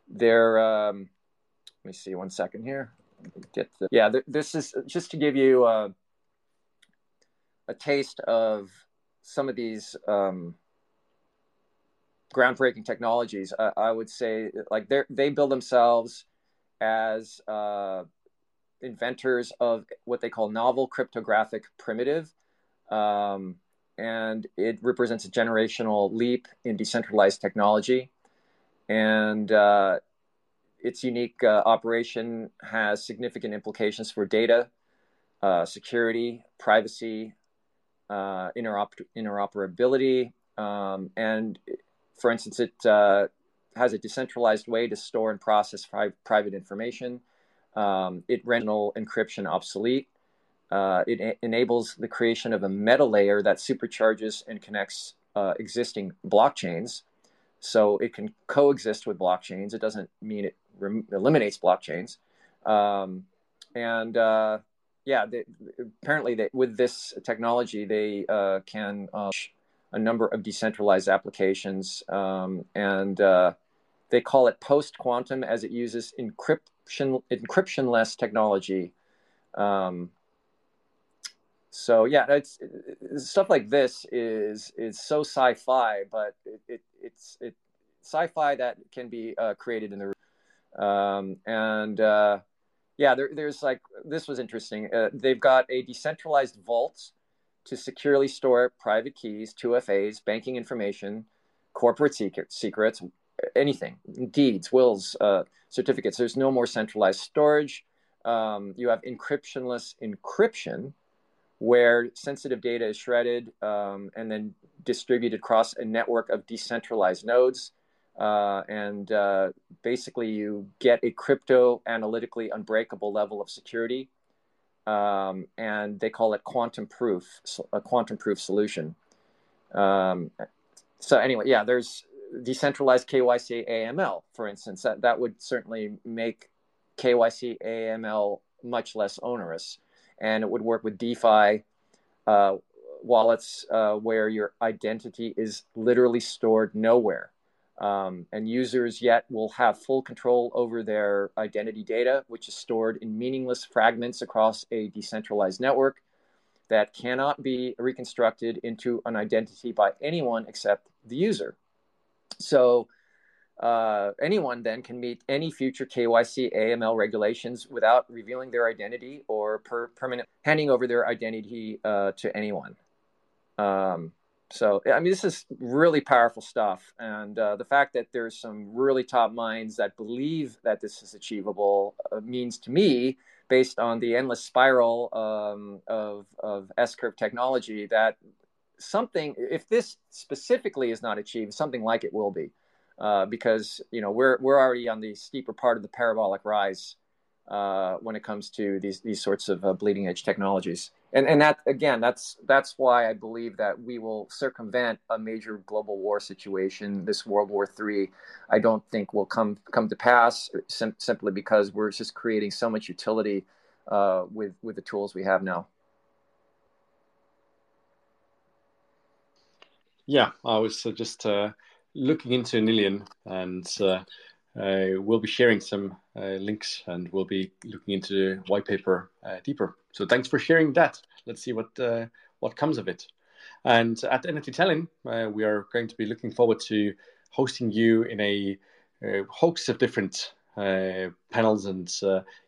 they're um, let me see one second here. Get the, yeah, this is just to give you uh, a taste of some of these um, groundbreaking technologies. I, I would say like they they build themselves as uh, inventors of what they call novel cryptographic primitive. Um, and it represents a generational leap in decentralized technology. And uh, its unique uh, operation has significant implications for data, uh, security, privacy, uh, interop- interoperability, um, and for instance, it uh, has a decentralized way to store and process pri- private information. Um, it renders encryption obsolete. Uh, it enables the creation of a meta layer that supercharges and connects uh, existing blockchains. So it can coexist with blockchains. It doesn't mean it rem- eliminates blockchains. Um, and uh, yeah, they, apparently they, with this technology, they uh, can uh, a number of decentralized applications. Um, and uh, they call it post quantum as it uses encryption encryptionless technology. Um, so yeah, it's, stuff like this is is so sci-fi, but it, it it's it sci-fi that can be uh, created in the um, and uh, yeah, there, there's like this was interesting. Uh, they've got a decentralized vault to securely store private keys, 2FAs, banking information, corporate secret, secrets, anything, deeds, wills, uh, certificates. There's no more centralized storage. Um, you have encryptionless encryption, where sensitive data is shredded um, and then distributed across a network of decentralized nodes. Uh, and uh, basically, you get a crypto analytically unbreakable level of security. Um, and they call it quantum proof, a quantum proof solution. Um, so, anyway, yeah, there's decentralized KYC AML, for instance. That, that would certainly make KYC AML much less onerous and it would work with DeFi uh, wallets uh, where your identity is literally stored nowhere. Um, and users yet will have full control over their identity data, which is stored in meaningless fragments across a decentralized network that cannot be reconstructed into an identity by anyone except the user. So uh, anyone then can meet any future KYC AML regulations without revealing their identity or per permanent handing over their identity uh, to anyone. Um, so, I mean, this is really powerful stuff. And uh, the fact that there's some really top minds that believe that this is achievable uh, means to me, based on the endless spiral um, of, of S curve technology, that something, if this specifically is not achieved, something like it will be uh, because you know we're we're already on the steeper part of the parabolic rise uh, when it comes to these these sorts of uh, bleeding edge technologies. And and that again, that's that's why I believe that we will circumvent a major global war situation. This World War III, I don't think will come come to pass sim- simply because we're just creating so much utility uh, with with the tools we have now. Yeah, I was uh, just looking into Nillion, and uh, uh, we'll be sharing some uh, links and we'll be looking into white paper uh, deeper. So thanks for sharing that. Let's see what uh, what comes of it. And at NFT Tallinn, uh, we are going to be looking forward to hosting you in a, host of different panels and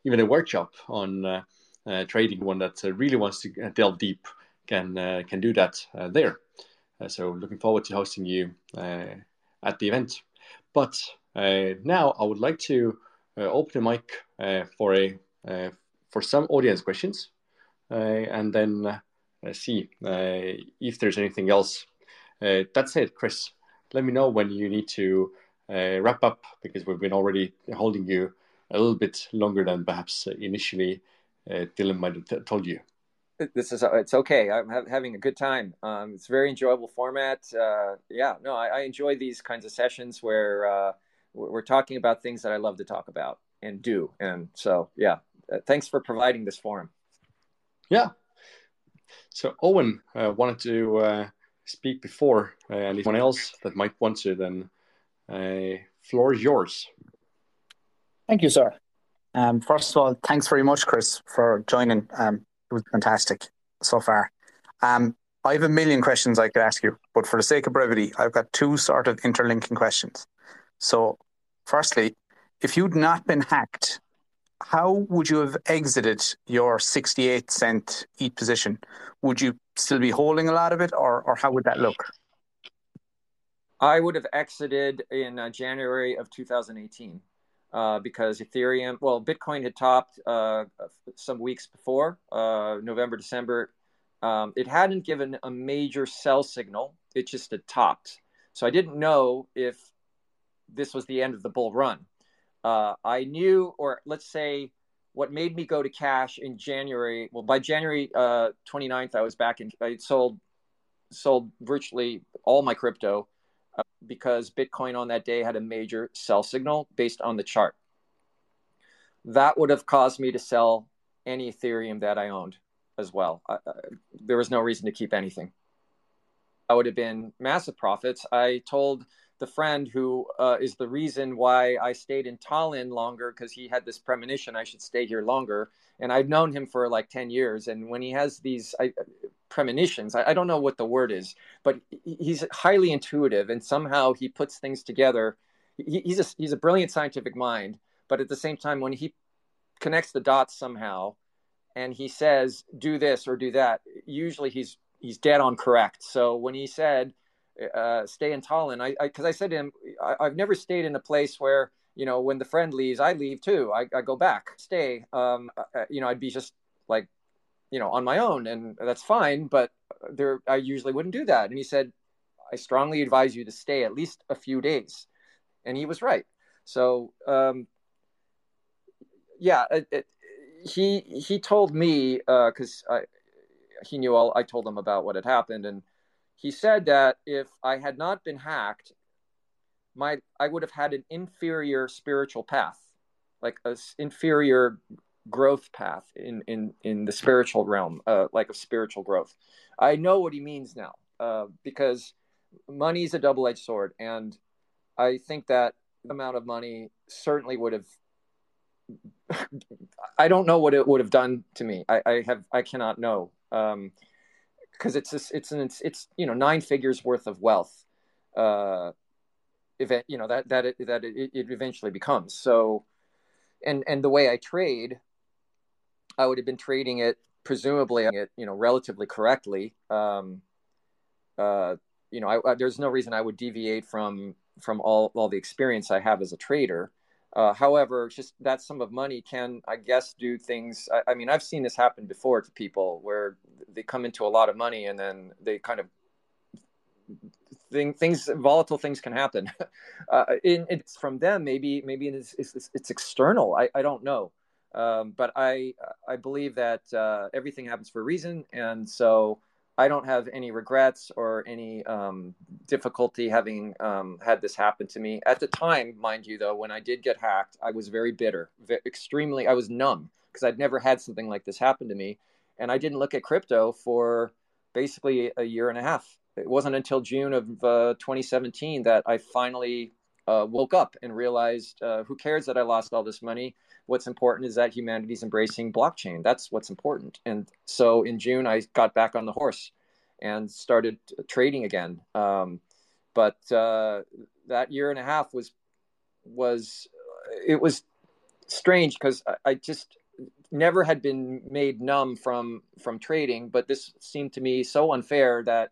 even a workshop on uh, trading, one that uh, really wants to delve deep, can can do that there. so looking forward to hosting you at the event. But uh, now I would like to uh, open the mic uh, for a for some audience questions, and then see if there's anything else. that's it, Chris. Let me know when you need to wrap up because we've been already holding you a little bit longer than perhaps initially uh, Dylan might have told you. This is it's okay. I'm ha- having a good time. Um, it's a very enjoyable format. Uh, yeah, no, I, I, enjoy these kinds of sessions where uh, we're talking about things that I love to talk about and do. And so, yeah, uh, thanks for providing this forum. Yeah. So Owen uh, wanted to uh, speak before anyone else that might want to. Then, floor is yours. Thank you, sir. Um, first of all, thanks very much, Chris, for joining. Um, it was fantastic so far. Um, I have a million questions I could ask you, but for the sake of brevity, I've got two sort of interlinking questions. So, firstly, if you'd not been hacked, how would you have exited your 68 cent ETH position? Would you still be holding a lot of it, or, or how would that look? I would have exited in uh, January of 2018 uh, because Ethereum, well, Bitcoin had topped uh, some weeks before, uh, November, December. Um, it hadn't given a major sell signal, it just had topped. So I didn't know if this was the end of the bull run. Uh, I knew, or let's say, what made me go to cash in January. Well, by January 29th, uh, I was back in. I sold sold virtually all my crypto because Bitcoin on that day had a major sell signal based on the chart. That would have caused me to sell any Ethereum that I owned as well. I, I, there was no reason to keep anything. That would have been massive profits. I told the friend who uh, is the reason why I stayed in Tallinn longer because he had this premonition I should stay here longer. And I've known him for like 10 years. And when he has these I, premonitions, I, I, don't know what the word is, but he's highly intuitive and somehow he puts things together. He, he's, a, he's a brilliant scientific mind. But at the same time, when he connects the dots somehow and he says, do this or do that, usually he's, he's dead on correct. So when he said, uh, stay in Tallinn. I because I, I, said to him, I, have never stayed in a place where you know when the friend leaves, I leave too. I, I go back, stay. Um, uh, uh, you know, I'd be just like, you know, on my own, and that's fine. But there, I usually wouldn't do that. And he said, I strongly advise you to stay at least a few days, and he was right. So, um, yeah, it, it, he he told me because uh, he knew all. I told him about what had happened, and he said that if I had not been hacked, my I would have had an inferior spiritual path, like an inferior growth path in in in the spiritual realm, uh, like of spiritual growth. I know what he means now uh, because money is a double edged sword, and I think that amount of money certainly would have. I don't know what it would have done to me. I, I have I cannot know. Um, because it's it's an it's, it's you know nine figures worth of wealth uh event you know that that it, that it, it eventually becomes. So and and the way i trade i would have been trading it presumably it you know relatively correctly um uh you know I, I, there's no reason i would deviate from from all all the experience i have as a trader uh, however, just that sum of money can, I guess, do things. I, I, mean, I've seen this happen before to people where they come into a lot of money and then they kind of thing, things, volatile things can happen. uh, it's from them. Maybe, maybe it's, it's, it's external. I, I don't know. Um, but I, I believe that uh, everything happens for a reason, and so I don't have any regrets or any um, difficulty having um, had this happen to me. At the time, mind you, though, when I did get hacked, I was very bitter, extremely, I was numb because I'd never had something like this happen to me. And I didn't look at crypto for basically a year and a half. It wasn't until June of uh, 2017 that I finally uh, woke up and realized uh, who cares that I lost all this money? What's important is that humanity's embracing blockchain. That's what's important. And so in June, I got back on the horse and started trading again. Um, but uh, that year and a half was was it was strange because I, I, just never had been made numb from from trading, but this seemed to me so unfair that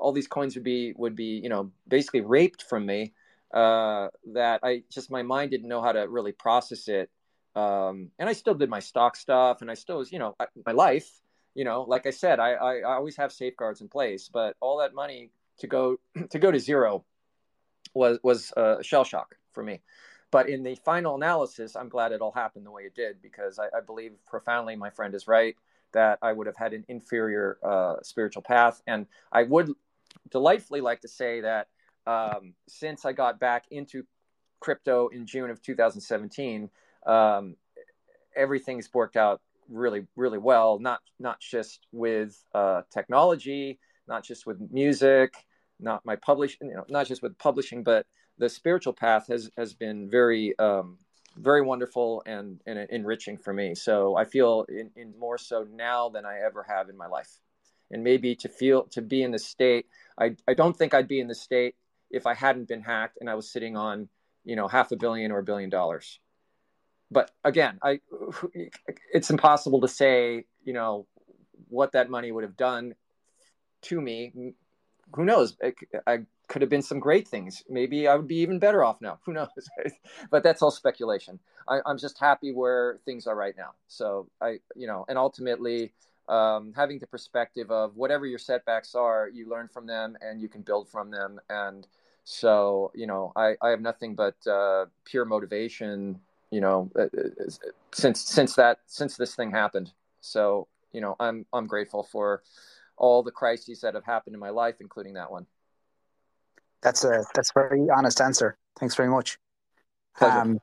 all these coins would be would be you know basically raped from me uh, that I just my mind didn't know how to really process it. Um, and I still did my stock stuff, and I still was you know my life. You know, like I said, I, I, I always have safeguards in place, but all that money to go to go to zero was was a shell shock for me. But in the final analysis, I'm glad it all happened the way it did because I, I believe profoundly my friend is right that I would have had an inferior uh, spiritual path. And I would delightfully like to say that um, since I got back into crypto in June of 2017, um, everything's worked out really, really well. Not not just with uh, technology, not just with music, not my publishing you know, not just with publishing, but the spiritual path has has been very um, very wonderful and, and enriching for me. So I feel in, in, more so now than I ever have in my life. And maybe to feel to be in the state, I, I don't think I'd be in the state if I hadn't been hacked and I was sitting on, you know, half a billion or a billion dollars. But again, I it's impossible to say, you know, what that money would have done to me. Who knows? I, I could have been some great things. Maybe I would be even better off now. Who knows? but that's all speculation. I, am just happy where things are right now. So I, you know, and ultimately, um, having the perspective of whatever your setbacks are, you learn from them and you can build from them. And so, you know, I, I have nothing but uh, pure motivation. You know, uh, uh, since since that since this thing happened. So, you know, I'm I'm grateful for all the crises that have happened in my life, including that one. That's a that's a very honest answer. Thanks very much. Pleasure. Um,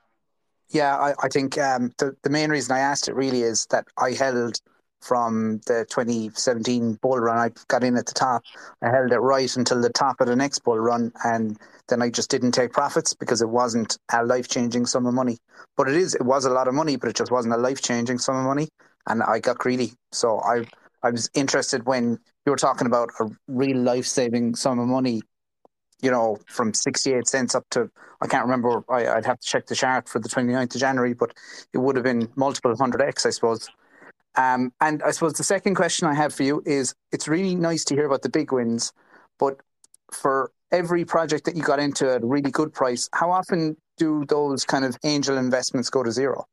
yeah, I, I think um, the the main reason I asked it really is that I held from the 2017 bull run. I got in at the top. I held it right until the top of the next bull run, and then I just didn't take profits because it wasn't a life changing sum of money. But it is. It was a lot of money, but it just wasn't a life changing sum of money, and I got greedy. So I I was interested when you were talking about a real life saving sum of money you know, from 68 cents up to, I can't remember, I, would have to check the chart for the 29th of January, but it would have been multiple 100x, I suppose. Um, and I suppose the second question I have for you is it's really nice to hear about the big wins, but for every project that you got into at a really good price, how often do those kind of angel investments go to zero?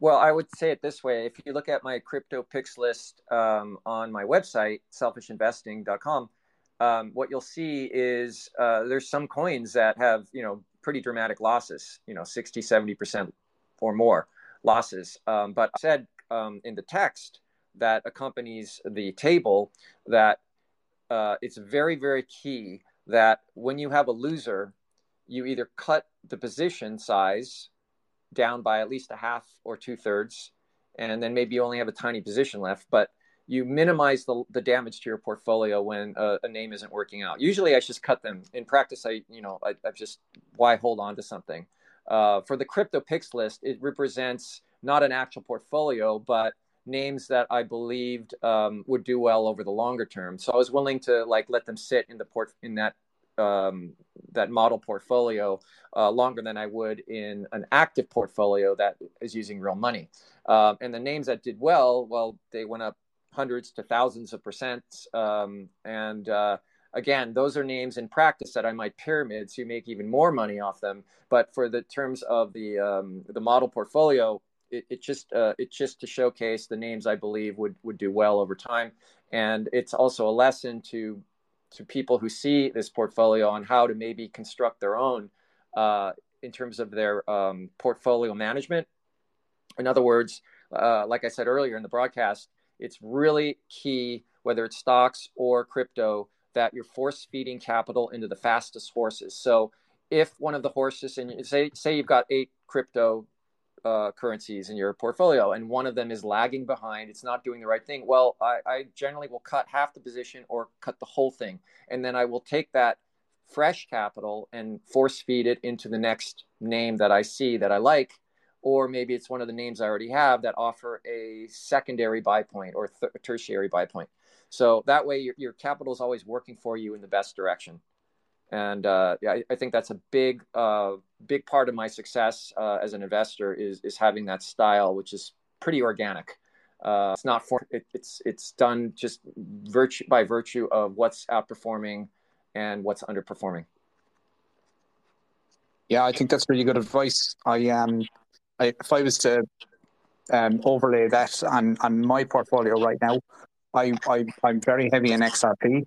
Well, I would say it this way. If you look at my crypto picks list um, on my website, selfishinvesting.com, um, what you'll see is uh, there's some coins that have you know pretty dramatic losses you know 60 70% or more losses um, but I said um, in the text that accompanies the table that uh, it's very very key that when you have a loser you either cut the position size down by at least a half or two thirds and then maybe you only have a tiny position left but you minimize the, the damage to your portfolio when a, a, name isn't working out. Usually I just cut them. In practice, I, you know, I, I just, why hold on to something? Uh, for the crypto picks list, it represents not an actual portfolio, but names that I believed um, would do well over the longer term. So I was willing to like let them sit in the port in that um, that model portfolio uh, longer than I would in an active portfolio that is using real money. Uh, and the names that did well, well, they went up hundreds to thousands of percent. Um, and uh, again, those are names in practice that I might pyramid, so you make even more money off them. But for the terms of the um, the model portfolio, it, it just uh, it's just to showcase the names I believe would would do well over time, and it's also a lesson to to people who see this portfolio on how to maybe construct their own uh, in terms of their um, portfolio management. In other words, uh, like I said earlier in the broadcast, it's really key, whether it's stocks or crypto, that you're force feeding capital into the fastest horses. So if one of the horses, and say say you've got eight crypto uh, currencies in your portfolio, and one of them is lagging behind, it's not doing the right thing. Well, I, I generally will cut half the position or cut the whole thing, and then I will take that fresh capital and force feed it into the next name that I see that I like or maybe it's one of the names I already have that offer a secondary buy point or th- tertiary buy point. So that way, your, your capital is always working for you in the best direction. And uh, yeah, I, I, think that's a big, uh, big part of my success uh, as an investor is is having that style, which is pretty organic. Uh, it's not for it, it's it's done just virtue by virtue of what's outperforming and what's underperforming. Yeah, I think that's really good advice. I um, I, if I was to um, overlay that on on my portfolio right now, I, I I'm very heavy in XRP,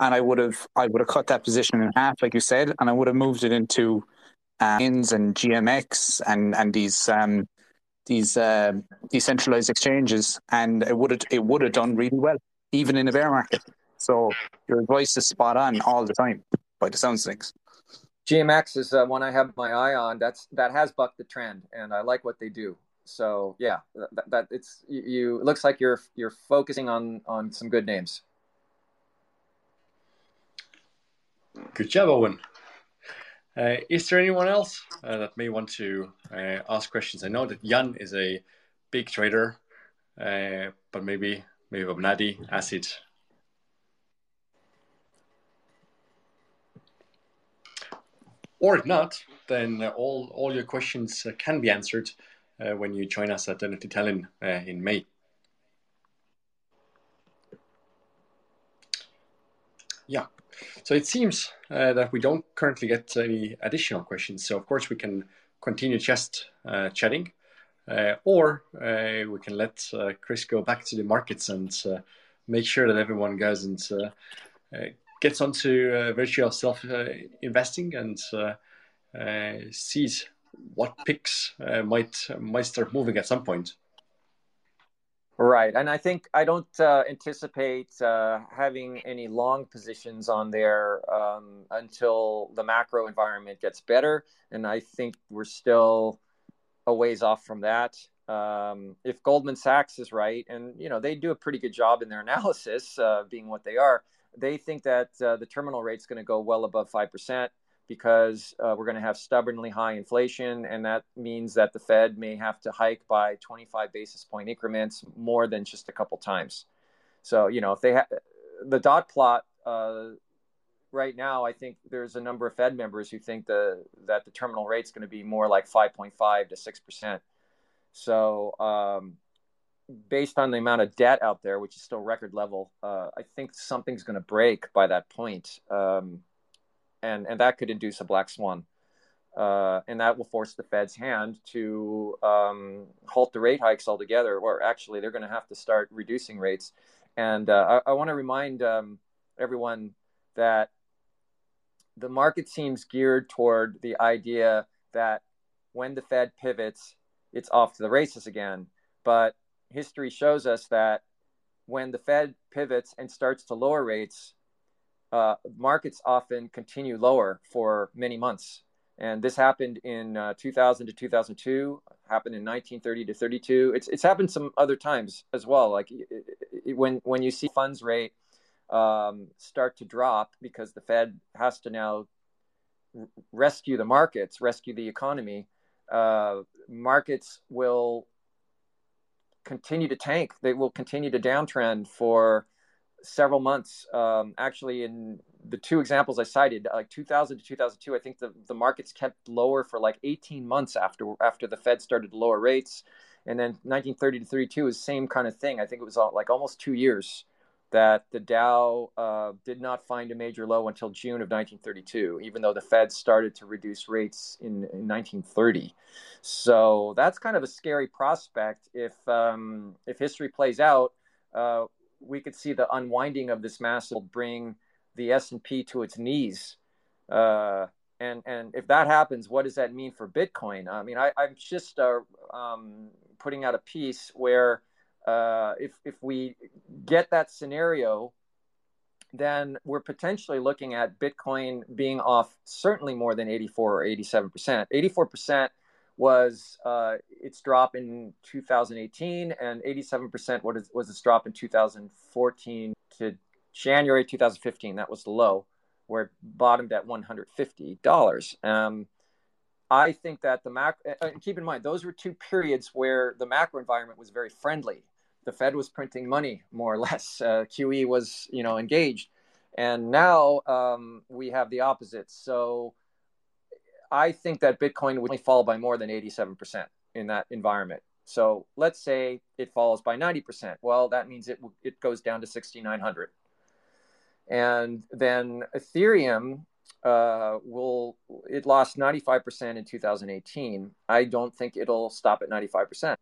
and I would have I would have cut that position in half, like you said, and I would have moved it into uh, INS and GMX and and these um, these uh, decentralized exchanges, and it would have it would have done really well, even in a bear market. So your advice is spot on all the time, by the sounds of things. GMX is uh, one I have my eye on. That's that has bucked the trend, and I like what they do. So yeah, that, that it's you. It looks like you're you're focusing on on some good names. Good job, Owen. Uh, is there anyone else uh, that may want to uh, ask questions? I know that Jan is a big trader, uh, but maybe maybe Abnadi, Acid. Or if not, then all, all your questions uh, can be answered uh, when you join us at NFT Tallinn in May. Yeah, so it seems uh, that we don't currently get any additional questions. So of course we can continue just uh, chatting, uh, or uh, we can let uh, Chris go back to the markets and uh, make sure that everyone goes and gets onto virtual self investing and sees what picks might might start moving at some point. Right, and I think I don't uh, anticipate uh, having any long positions on there um, until the macro environment gets better, and I think we're still a ways off from that. Um, if Goldman Sachs is right, and you know they do a pretty good job in their analysis, uh, being what they are, they think that uh, the terminal rate is going to go well above five percent because uh, we're going to have stubbornly high inflation, and that means that the Fed may have to hike by 25 basis point increments more than just a couple times. So, you know, if they have the dot plot uh, right now, I think there's a number of Fed members who think the that the terminal rate is going to be more like 5.5 to 6 percent. So, um, based on the amount of debt out there, which is still record level, uh, I think something's going to break by that point. Um, and and that could induce a black swan. Uh, and that will force the Fed's hand to um, halt the rate hikes altogether, or actually, they're going to have to start reducing rates. And uh, I, I want to remind um, everyone that the market seems geared toward the idea that when the Fed pivots, it's off to the races again. But history shows us that when the Fed pivots and starts to lower rates, uh, markets often continue lower for many months. And this happened in uh, 2000 to 2002, happened in 1930 to 32. It's, it's happened some other times as well. Like it, it, when, when you see funds rate um, start to drop because the Fed has to now rescue the markets, rescue the economy, uh, markets will continue to tank. They will continue to downtrend for several months. Um, actually, in the two examples I cited, like 2000 to 2002, I think the, the markets kept lower for like 18 months after after the Fed started to lower rates, and then 1930 to 32 is same kind of thing. I think it was like almost two years that the Dow uh, did not find a major low until June of 1932, even though the Fed started to reduce rates in, in 1930. So that's kind of a scary prospect if um, if history plays out. Uh, we could see the unwinding of this mass will bring the S&P to its knees. Uh, and, and if that happens, what does that mean for Bitcoin? I mean, I, am just uh, um, putting out a piece where uh, if, if we get that scenario, then we're potentially looking at Bitcoin being off certainly more than 84 or 87%. 84% was uh, its drop in 2018, and 87% was, was its drop in 2014 to January 2015. That was the low, where it bottomed at $150. Um, I think that the macro, uh, uh, keep in mind, those were two periods where the macro environment was very friendly. The Fed was printing money more or less. Uh, QE was, you know, engaged. And now um, we have the opposite. So I think that Bitcoin would only fall by more than 87% in that environment. So let's say it falls by 90%. Well, that means it it goes down to 6900. And then Ethereum uh, will it lost 95% in 2018. I don't think it'll stop at 95%.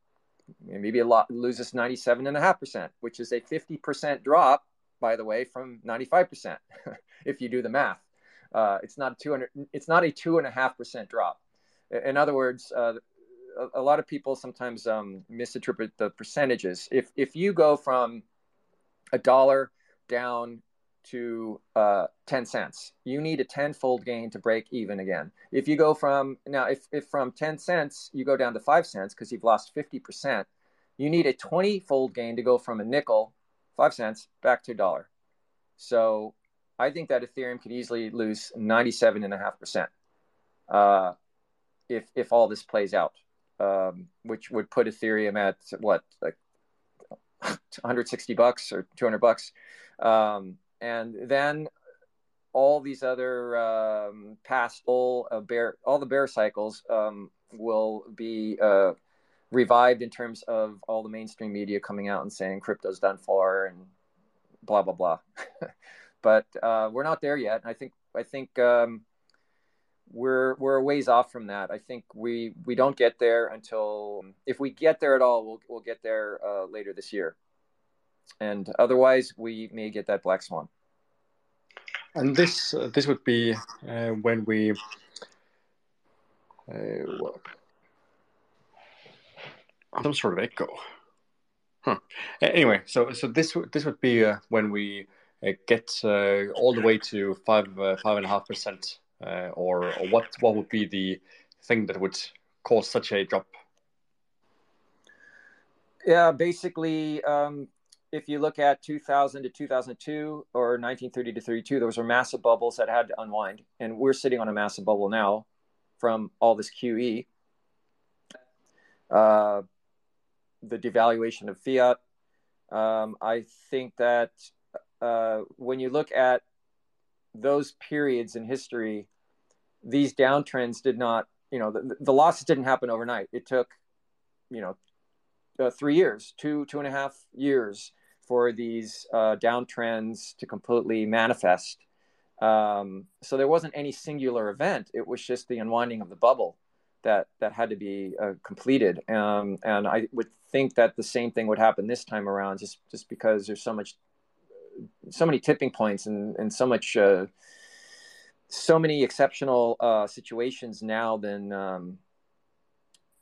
Maybe it loses 97.5%, which is a 50% drop, by the way, from 95%. if you do the math, uh, it's not 200. It's not a two and a half percent drop. In other words, uh, a, a, lot of people sometimes um, misinterpret the percentages. If if you go from a dollar down to uh, 10 cents. You need a tenfold gain to break even again. If you go from now, if, if from 10 cents you go down to five cents because you've lost 50%, you need a 20 fold gain to go from a nickel, five cents, back to a dollar. So I think that Ethereum could easily lose 97.5% uh, if, if all this plays out, um, which would put Ethereum at what, like 160 bucks or 200 bucks. Um, and then all these other um, past all uh, bear all the bear cycles um, will be uh, revived in terms of all the mainstream media coming out and saying crypto's done for and blah blah blah. but uh, we're not there yet. I think I think um, we're we're a ways off from that. I think we we don't get there until if we get there at all, we'll we'll get there uh, later this year and otherwise we may get that black swan. And this uh, this would be uh, when we. Uh, some sort of echo. Huh. Anyway, so so this this would be uh, when we get uh, all the way to five five and a half percent, or, or what what would be the thing that would cause such a drop? Yeah, basically, um, if you look at 2000 to 2002 or 1930 to 32, those were massive bubbles that had to unwind. And we're sitting on a massive bubble now from all this QE. Uh, the devaluation of fiat. Um, I think that uh, when you look at those periods in history, these downtrends did not, you know, the, the losses didn't happen overnight. It took, you know, uh, three years, two, two and a half years for these uh, downtrends to completely manifest. Um, so there wasn't any singular event. It was just the unwinding of the bubble that that had to be uh, completed. Um, and I would think that the same thing would happen this time around, just just because there's so much, so many tipping points and and so much. Uh, so many exceptional uh, situations now than um,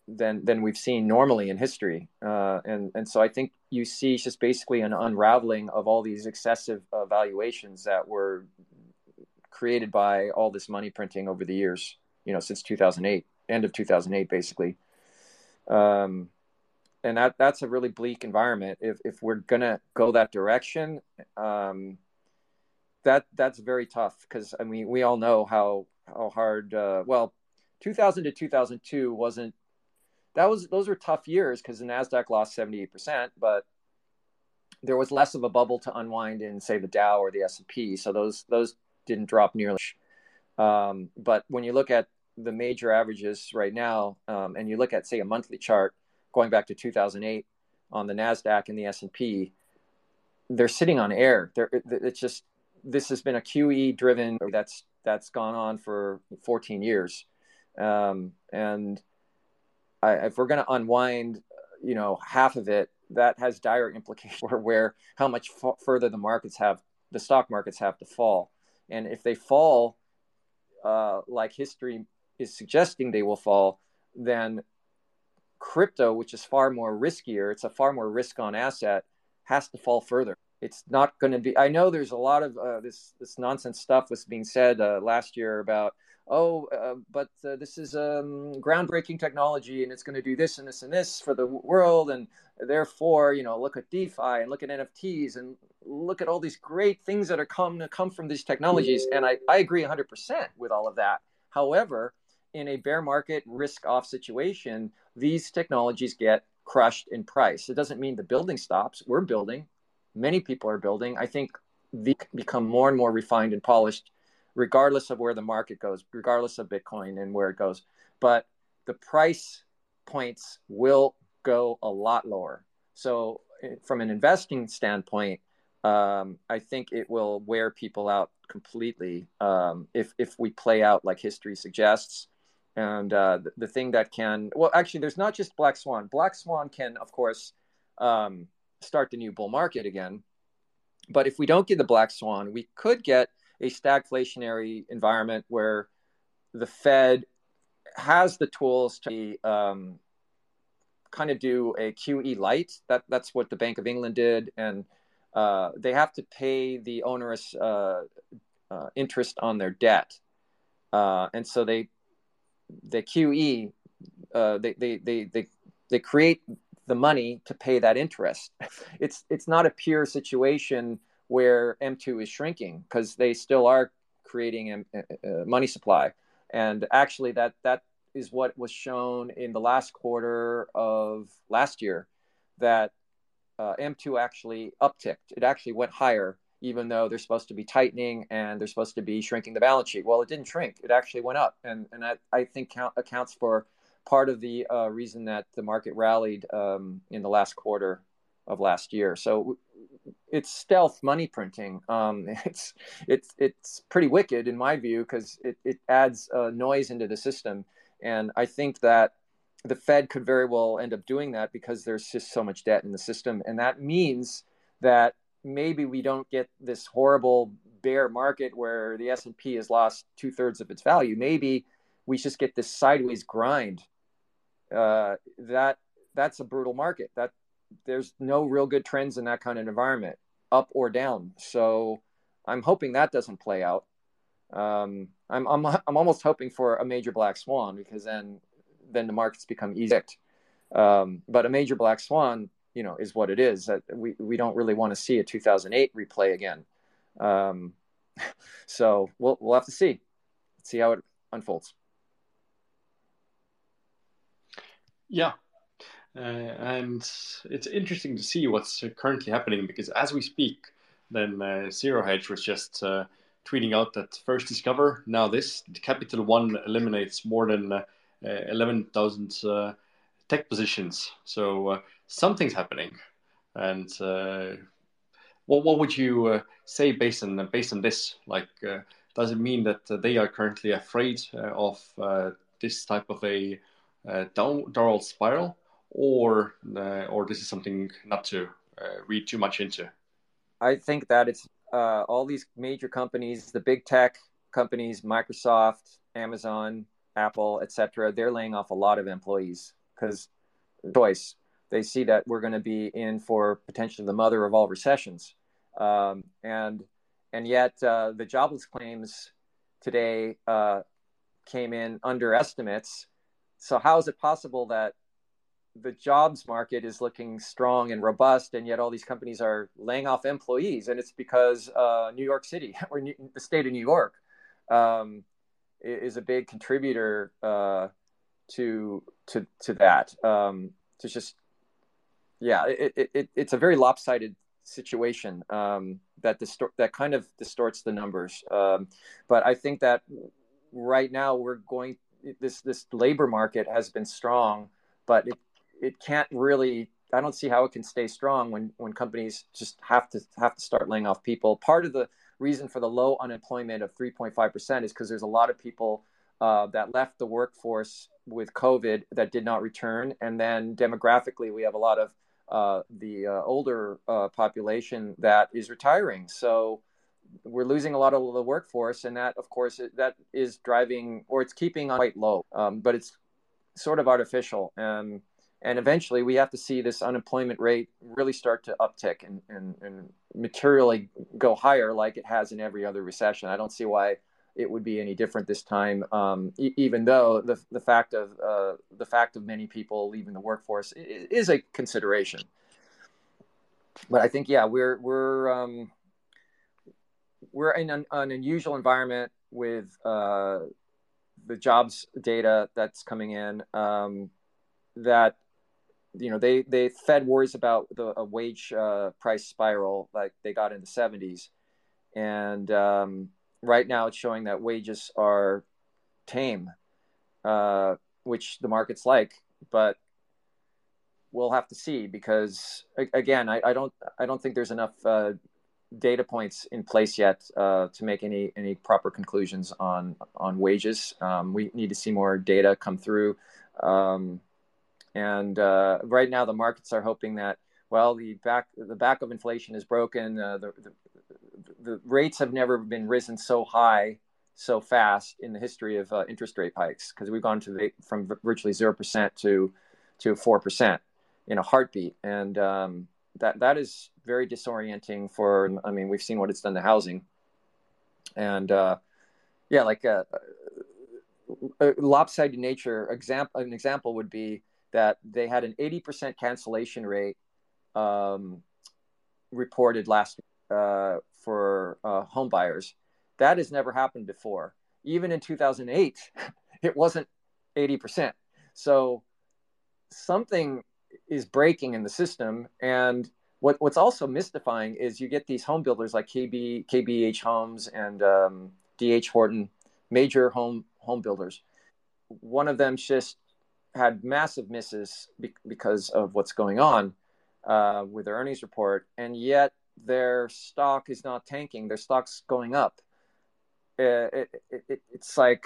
than than we've seen normally in history. Uh, and and so I think you see just basically an unraveling of all these excessive valuations that were created by all this money printing over the years. You know, since 2008, end of 2008, basically. Um, and that that's a really bleak environment. If if we're gonna go that direction, um, that that's very tough because I mean we all know how how hard. Uh, well, 2000 to 2002 wasn't that was those were tough years because the Nasdaq lost 78%, but there was less of a bubble to unwind in say the Dow or the S&P, so those those didn't drop nearly. Um, but when you look at the major averages right now, um, and you look at say a monthly chart going back to 2008 on the Nasdaq and the S&P, they're sitting on air. They're, it's just this has been a QE driven that's that's gone on for 14 years, um, and I, if we're going to unwind, you know, half of it, that has dire implications for where how much f- further the markets have, the stock markets have to fall, and if they fall, uh, like history is suggesting they will fall, then crypto, which is far more riskier, it's a far more risk-on asset, has to fall further. It's not going to be. I know there's a lot of uh, this this nonsense stuff was being said uh, last year about oh, uh, but uh, this is um, groundbreaking technology and it's going to do this and this and this for the world. And therefore, you know, look at DeFi and look at NFTs and look at all these great things that are come come from these technologies. And I, I agree 100% with all of that. However, in a bear market risk off situation, these technologies get crushed in price. It doesn't mean the building stops. We're building. Many people are building. I think they become more and more refined and polished regardless of where the market goes, regardless of Bitcoin and where it goes. But the price points will go a lot lower. So, eh, from an investing standpoint, um, I think it will wear people out completely um, if if we play out like history suggests. And uh, the, the, thing that can well, actually, there's not just black swan. Black swan can, of course, um, start the new bull market again. But if we don't get the black swan, we could get a stagflationary environment where the Fed has the tools to um, kind of do a QE light. That that's what the Bank of England did, and uh, they have to pay the onerous uh, uh, interest on their debt, uh, and so they the QE uh, they, they they they they create the money to pay that interest. It's it's not a pure situation where M2 is shrinking because they still are creating a, a, money supply. And actually, that that is what was shown in the last quarter of last year, that uh, M2 actually upticked. It actually went higher, even though they're supposed to be tightening and they're supposed to be shrinking the balance sheet. Well, it didn't shrink. It actually went up, and and that I think count, accounts for part of the uh, reason that the market rallied um, in the last quarter of last year. So it's stealth money printing. Um, it's it's it's pretty wicked in my view because it it adds uh, noise into the system, and I think that the Fed could very well end up doing that because there's just so much debt in the system, and that means that maybe we don't get this horrible bear market where the S and P has lost two thirds of its value. Maybe we just get this sideways grind. Uh, that that's a brutal market. That there's no real good trends in that kind of environment, up or down. So I'm hoping that doesn't play out. Um, I'm, I'm, I'm almost hoping for a major black swan because then then the markets become easy. Um, but a major black swan, you know, is what it is. That we we don't really want to see a 2008 replay again. Um, so we'll we'll have to see, see how it unfolds. Yeah, uh, and it's interesting to see what's currently happening because as we speak, then uh, Zero Hedge was just uh, tweeting out that first discover, now this, Capital One eliminates more than uh, 11,000 uh, tech positions. So uh, something's happening. And uh, what, what would you uh, say based on, based on this? Like, uh, does it mean that they are currently afraid of this type of a down, downward spiral? or uh, or this is something not to uh, read too much into? I think that it's uh, all these major companies, the big tech companies, Microsoft, Amazon, Apple, etc. They're laying off a lot of employees because choice. They see that we're going to be in for potentially the mother of all recessions, um, and and yet uh, the jobless claims today uh, came in under estimates. So how is it possible that the jobs market is looking strong and robust, and yet all these companies are laying off employees, and it's because uh, New York City or New, the state of New York um, is a big contributor uh, to to to that. Um, to just yeah, it, it, it, it's a very lopsided situation um, that distort that kind of distorts the numbers. Um, but I think that right now we're going this this labor market has been strong, but it it can't really I don't see how it can stay strong when when companies just have to have to start laying off people. Part of the reason for the low unemployment of 3.5 percent is because there's a lot of people uh, that left the workforce with COVID that did not return, and then demographically we have a lot of uh, the uh, older uh, population that is retiring. So we're losing a lot of the workforce, and that of course that is driving or it's keeping on quite low, um, but it's sort of artificial. and and eventually we have to see this unemployment rate really start to uptick and, and, and materially go higher like it has in every other recession i don't see why it would be any different this time. Um, e- even though the, the fact of uh, the fact of many people leaving the workforce is a consideration. But i think yeah we're we're um, we're in an, an, unusual environment with uh, the jobs data that's coming in um, that you know they they fed worries about the wage uh, price spiral like they got in the 70s and um, right now it's showing that wages are tame uh, which the market's like but we'll have to see because again, I, I don't I don't think there's enough uh, data points in place yet uh, to make any any proper conclusions on on wages. Um, we need to see more data come through, um, and uh, right now the markets are hoping that well the back the back of inflation is broken. Uh, the, the, the rates have never been risen so high so fast in the history of uh, interest rate hikes because we've gone to from virtually zero percent to to four percent in a heartbeat, and um, that that is very disorienting for. I mean, we've seen what it's done to housing, and uh, yeah, like a, uh, a lopsided nature. Example, an example would be that they had an eighty percent cancellation rate um, reported last uh, for uh, home buyers. That has never happened before. Even in 2008, it wasn't 80%. So something is breaking in the system. And what, what's also mystifying is you get these home builders like KB, KBH Homes and um, D.R. Horton, major home home builders. One of them just had massive misses be- because of what's going on uh, with their earnings report, and yet their stock is not tanking. Their stock's going up. Uh, it, it, it, it's like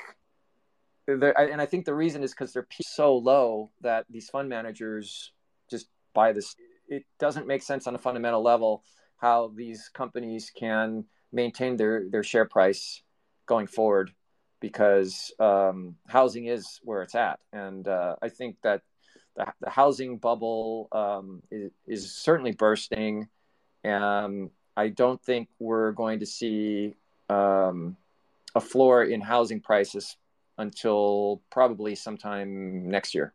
and I think the reason is because they're so low that these fund managers just buy this. It doesn't make sense on a fundamental level how these companies can maintain their their share price going forward because um, housing is where it's at, and uh, I think that the, the housing bubble um, is, is, certainly bursting. And I don't think we're going to see um, a floor in housing prices until probably sometime next year.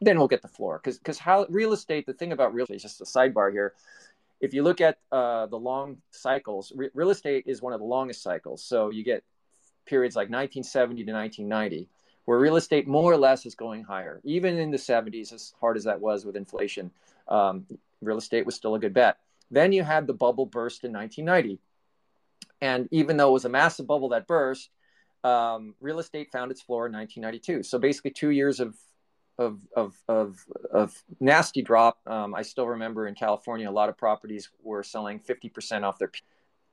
Then we'll get the floor because because how real estate. The thing about real estate, just a sidebar here. If you look at uh, the long cycles, re- real estate is one of the longest cycles. So you get periods like 1970 to 1990, where real estate more or less is going higher. Even in the 70s, as hard as that was with inflation, um, real estate was still a good bet. Then you had the bubble burst in 1990. And even though it was a massive bubble that burst, um, real estate found its floor in 1992. So basically, two years of of of of, of nasty drop. Um, I still remember in California, a lot of properties were selling 50% off their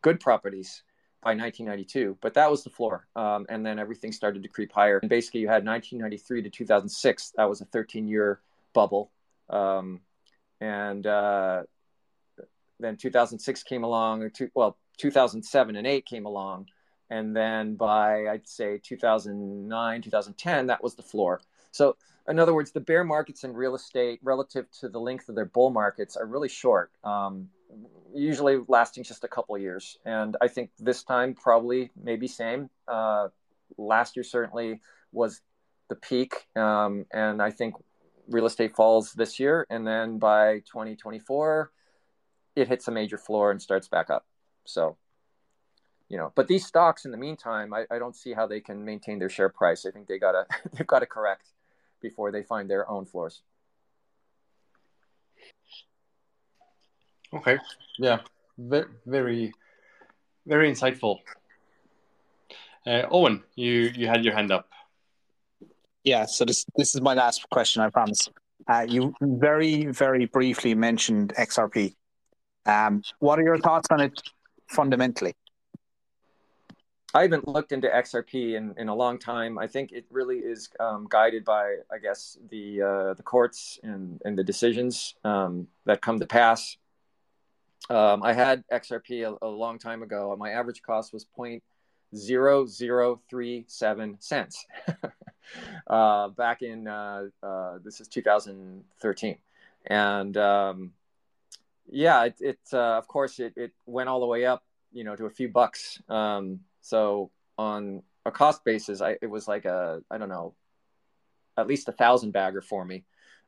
good properties by 1992, but that was the floor. Um, and then everything started to creep higher. And basically, you had 1993 to 2006. That was a 13 year bubble. Um, and uh, then 2006 came along, two, well, 2007 and 8 came along and then by I'd say 2009, 2010, that was the floor. So in other words, the bear markets in real estate relative to the length of their bull markets are really short, um, usually lasting just a couple years. And I think this time probably maybe same. Uh, last year certainly was the peak, um, and I think real estate falls this year, and then by 2024, it hits a major floor and starts back up. So you know but these stocks in the meantime I, I don't see how they can maintain their share price. I think they gotta they've got to correct before they find their own floors. Okay. Yeah. Very very, very insightful. Uh, owen you you had your hand up. Yeah so this this is my last question i promise. Uh, you very very briefly mentioned xrp um, what are your thoughts on it fundamentally I haven't looked into XRP in, in a long time. I think it really is um, guided by, I guess, the uh, the courts and, and the decisions um, that come to pass. Um, I had XRP a, a, long time ago. My average cost was point zero zero three seven cents uh, back in uh, uh this is 2013, and um, yeah, it, it uh, of course it, it went all the way up, you know, to a few bucks. Um, so on a cost basis, I, it was like a I don't know, at least a thousand bagger for me.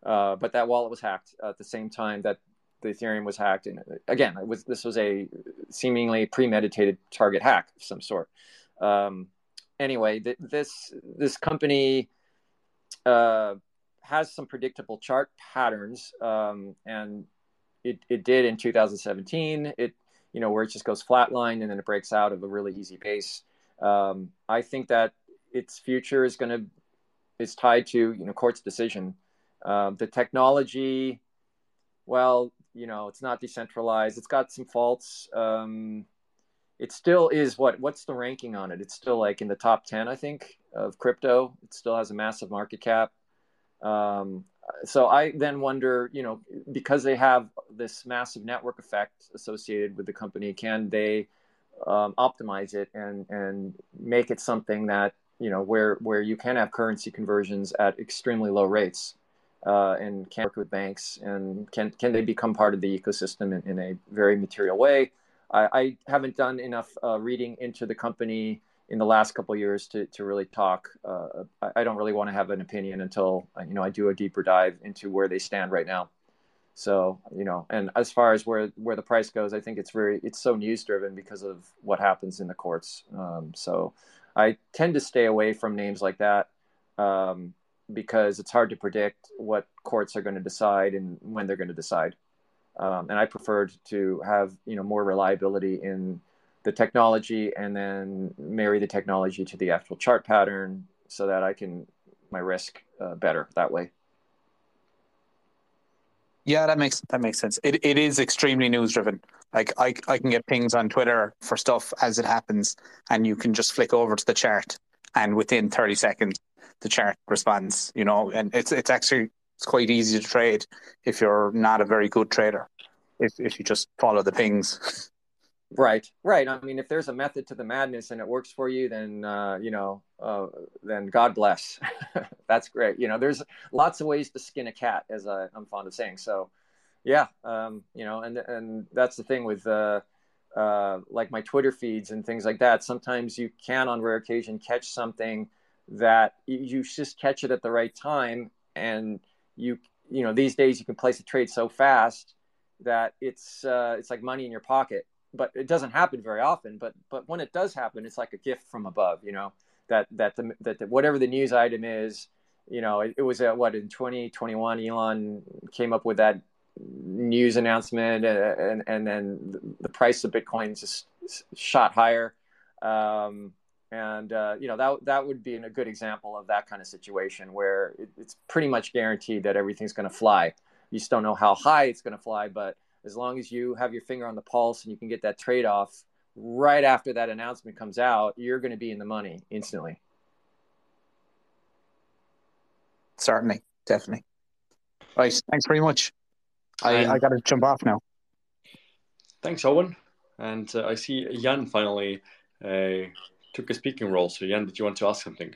Uh, but that wallet was hacked at the same time that the Ethereum was hacked, and again, it was this was a seemingly premeditated target hack of some sort. Um, anyway, th- this this company uh, has some predictable chart patterns, um, and it, it did in 2017. It you know, where it just goes flatline and then it breaks out of a really easy pace. Um, I think that its future is going to is tied to you know court's decision. Um, the technology well, you know, it's not decentralized. It's got some faults. Um, it still is what? What's the ranking on it? It's still like in the top ten, I think, of crypto. It still has a massive market cap. Um, so I then wonder, you know, because they have this massive network effect associated with the company, can they um, optimize it and and make it something that you know where where you can have currency conversions at extremely low rates uh, and can work with banks and can can they become part of the ecosystem in, in a very material way? I, I haven't done enough uh, reading into the company in the last couple years to, to really talk uh, I, I, don't really want to have an opinion until uh, you know I do a deeper dive into where they stand right now so you know, and as far as where where the price goes, I think it's very it's so news driven because of what happens in the courts. Um, so I tend to stay away from names like that um, because it's hard to predict what courts are going to decide and when they're going to decide. Um, and I preferred to have you know more reliability in the technology and then marry the technology to the actual chart pattern so that I can my risk uh, better that way. Yeah, that makes that makes sense. It it is extremely news driven. Like I I can get pings on Twitter for stuff as it happens, and you can just flick over to the chart, and within thirty seconds, the chart responds. You know, and it's it's actually it's quite easy to trade if you're not a very good trader. If if you just follow the pings. Right, right. I mean, if there's a method to the madness and it works for you, then uh, you know, uh, then God bless. That's great. You know, there's lots of ways to skin a cat, as I, am fond of saying. So, yeah, um, you know, and and that's the thing with uh, uh, like my Twitter feeds and things like that. Sometimes you can, on rare occasion, catch something that you just catch it at the right time, and you you know, these days you can place a trade so fast that it's uh, it's like money in your pocket but it doesn't happen very often. But but when it does happen, it's like a gift from above. You know that that the, that the, whatever the news item is, you know, it, it was at what in 2021, Elon came up with that news announcement, uh, and and then the price of Bitcoin just shot higher. Um, and uh, you know that that would be a good example of that kind of situation where it, it's pretty much guaranteed that everything's going to fly. You just don't know how high it's going to fly, but as long as you have your finger on the pulse and you can get that trade off right after that announcement comes out, you're going to be in the money instantly. Certainly, definitely. Right. Thanks very much. I, I got to jump off now. Thanks, Owen. And uh, I see Jan finally uh, took a speaking role. So, Jan, did you want to ask something?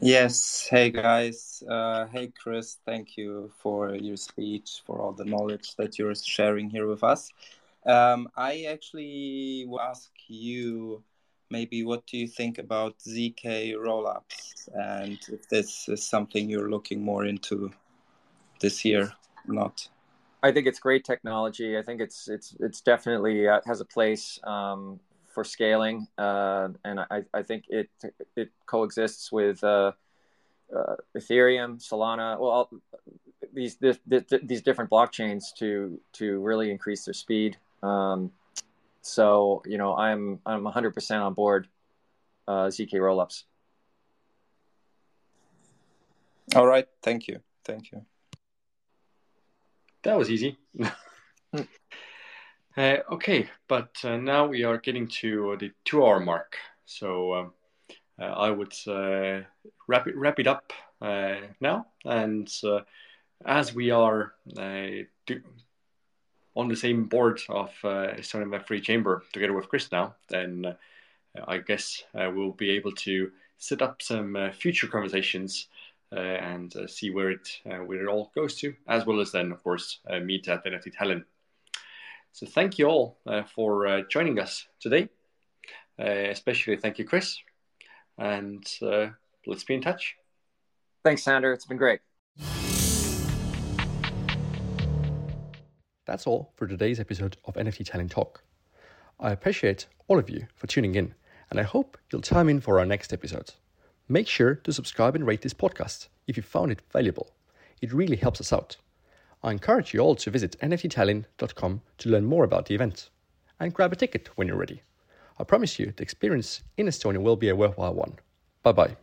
Yes. Hey, guys. Uh, hey, Chris. Thank you for your speech, for all the knowledge that you're sharing here with us. Um, I actually will ask you maybe what do you think about ZK rollups and if this is something you're looking more into this year or not? I think it's great technology. I think it's it's it's definitely uh, has a place um, for scaling, uh, and I, I think it it coexists with uh, uh, Ethereum, Solana, well, all, these this, this, these different blockchains to to really increase their speed. Um, so you know, I'm I'm 100% on board uh, zk rollups. All right, thank you, thank you. That was easy. Uh, okay, but uh, now we are getting to the two-hour mark. So um, uh, I would uh, wrap it wrap it up uh, now. And uh, as we are do, on the same board of uh, Estonian Free Chamber together with Chris now, then I guess we'll be able to set up some future conversations. and see where it where it all goes to, as well as then, of course, meet at NFT Tallinn so thank you all uh, for uh, joining us today. Uh, especially thank you, Chris. And uh, let's be in touch. Thanks, Sander. It's been great. That's all for today's episode of NFT Tallinn Talk. I appreciate all of you for tuning in, and I hope you'll time in for our next episode. Make sure to subscribe and rate this podcast if you found it valuable. It really helps us out. I encourage you all to visit nfttallinn.com to learn more about the event and grab a ticket when you're ready. I promise you the experience in Estonia will be a worthwhile one. Bye bye.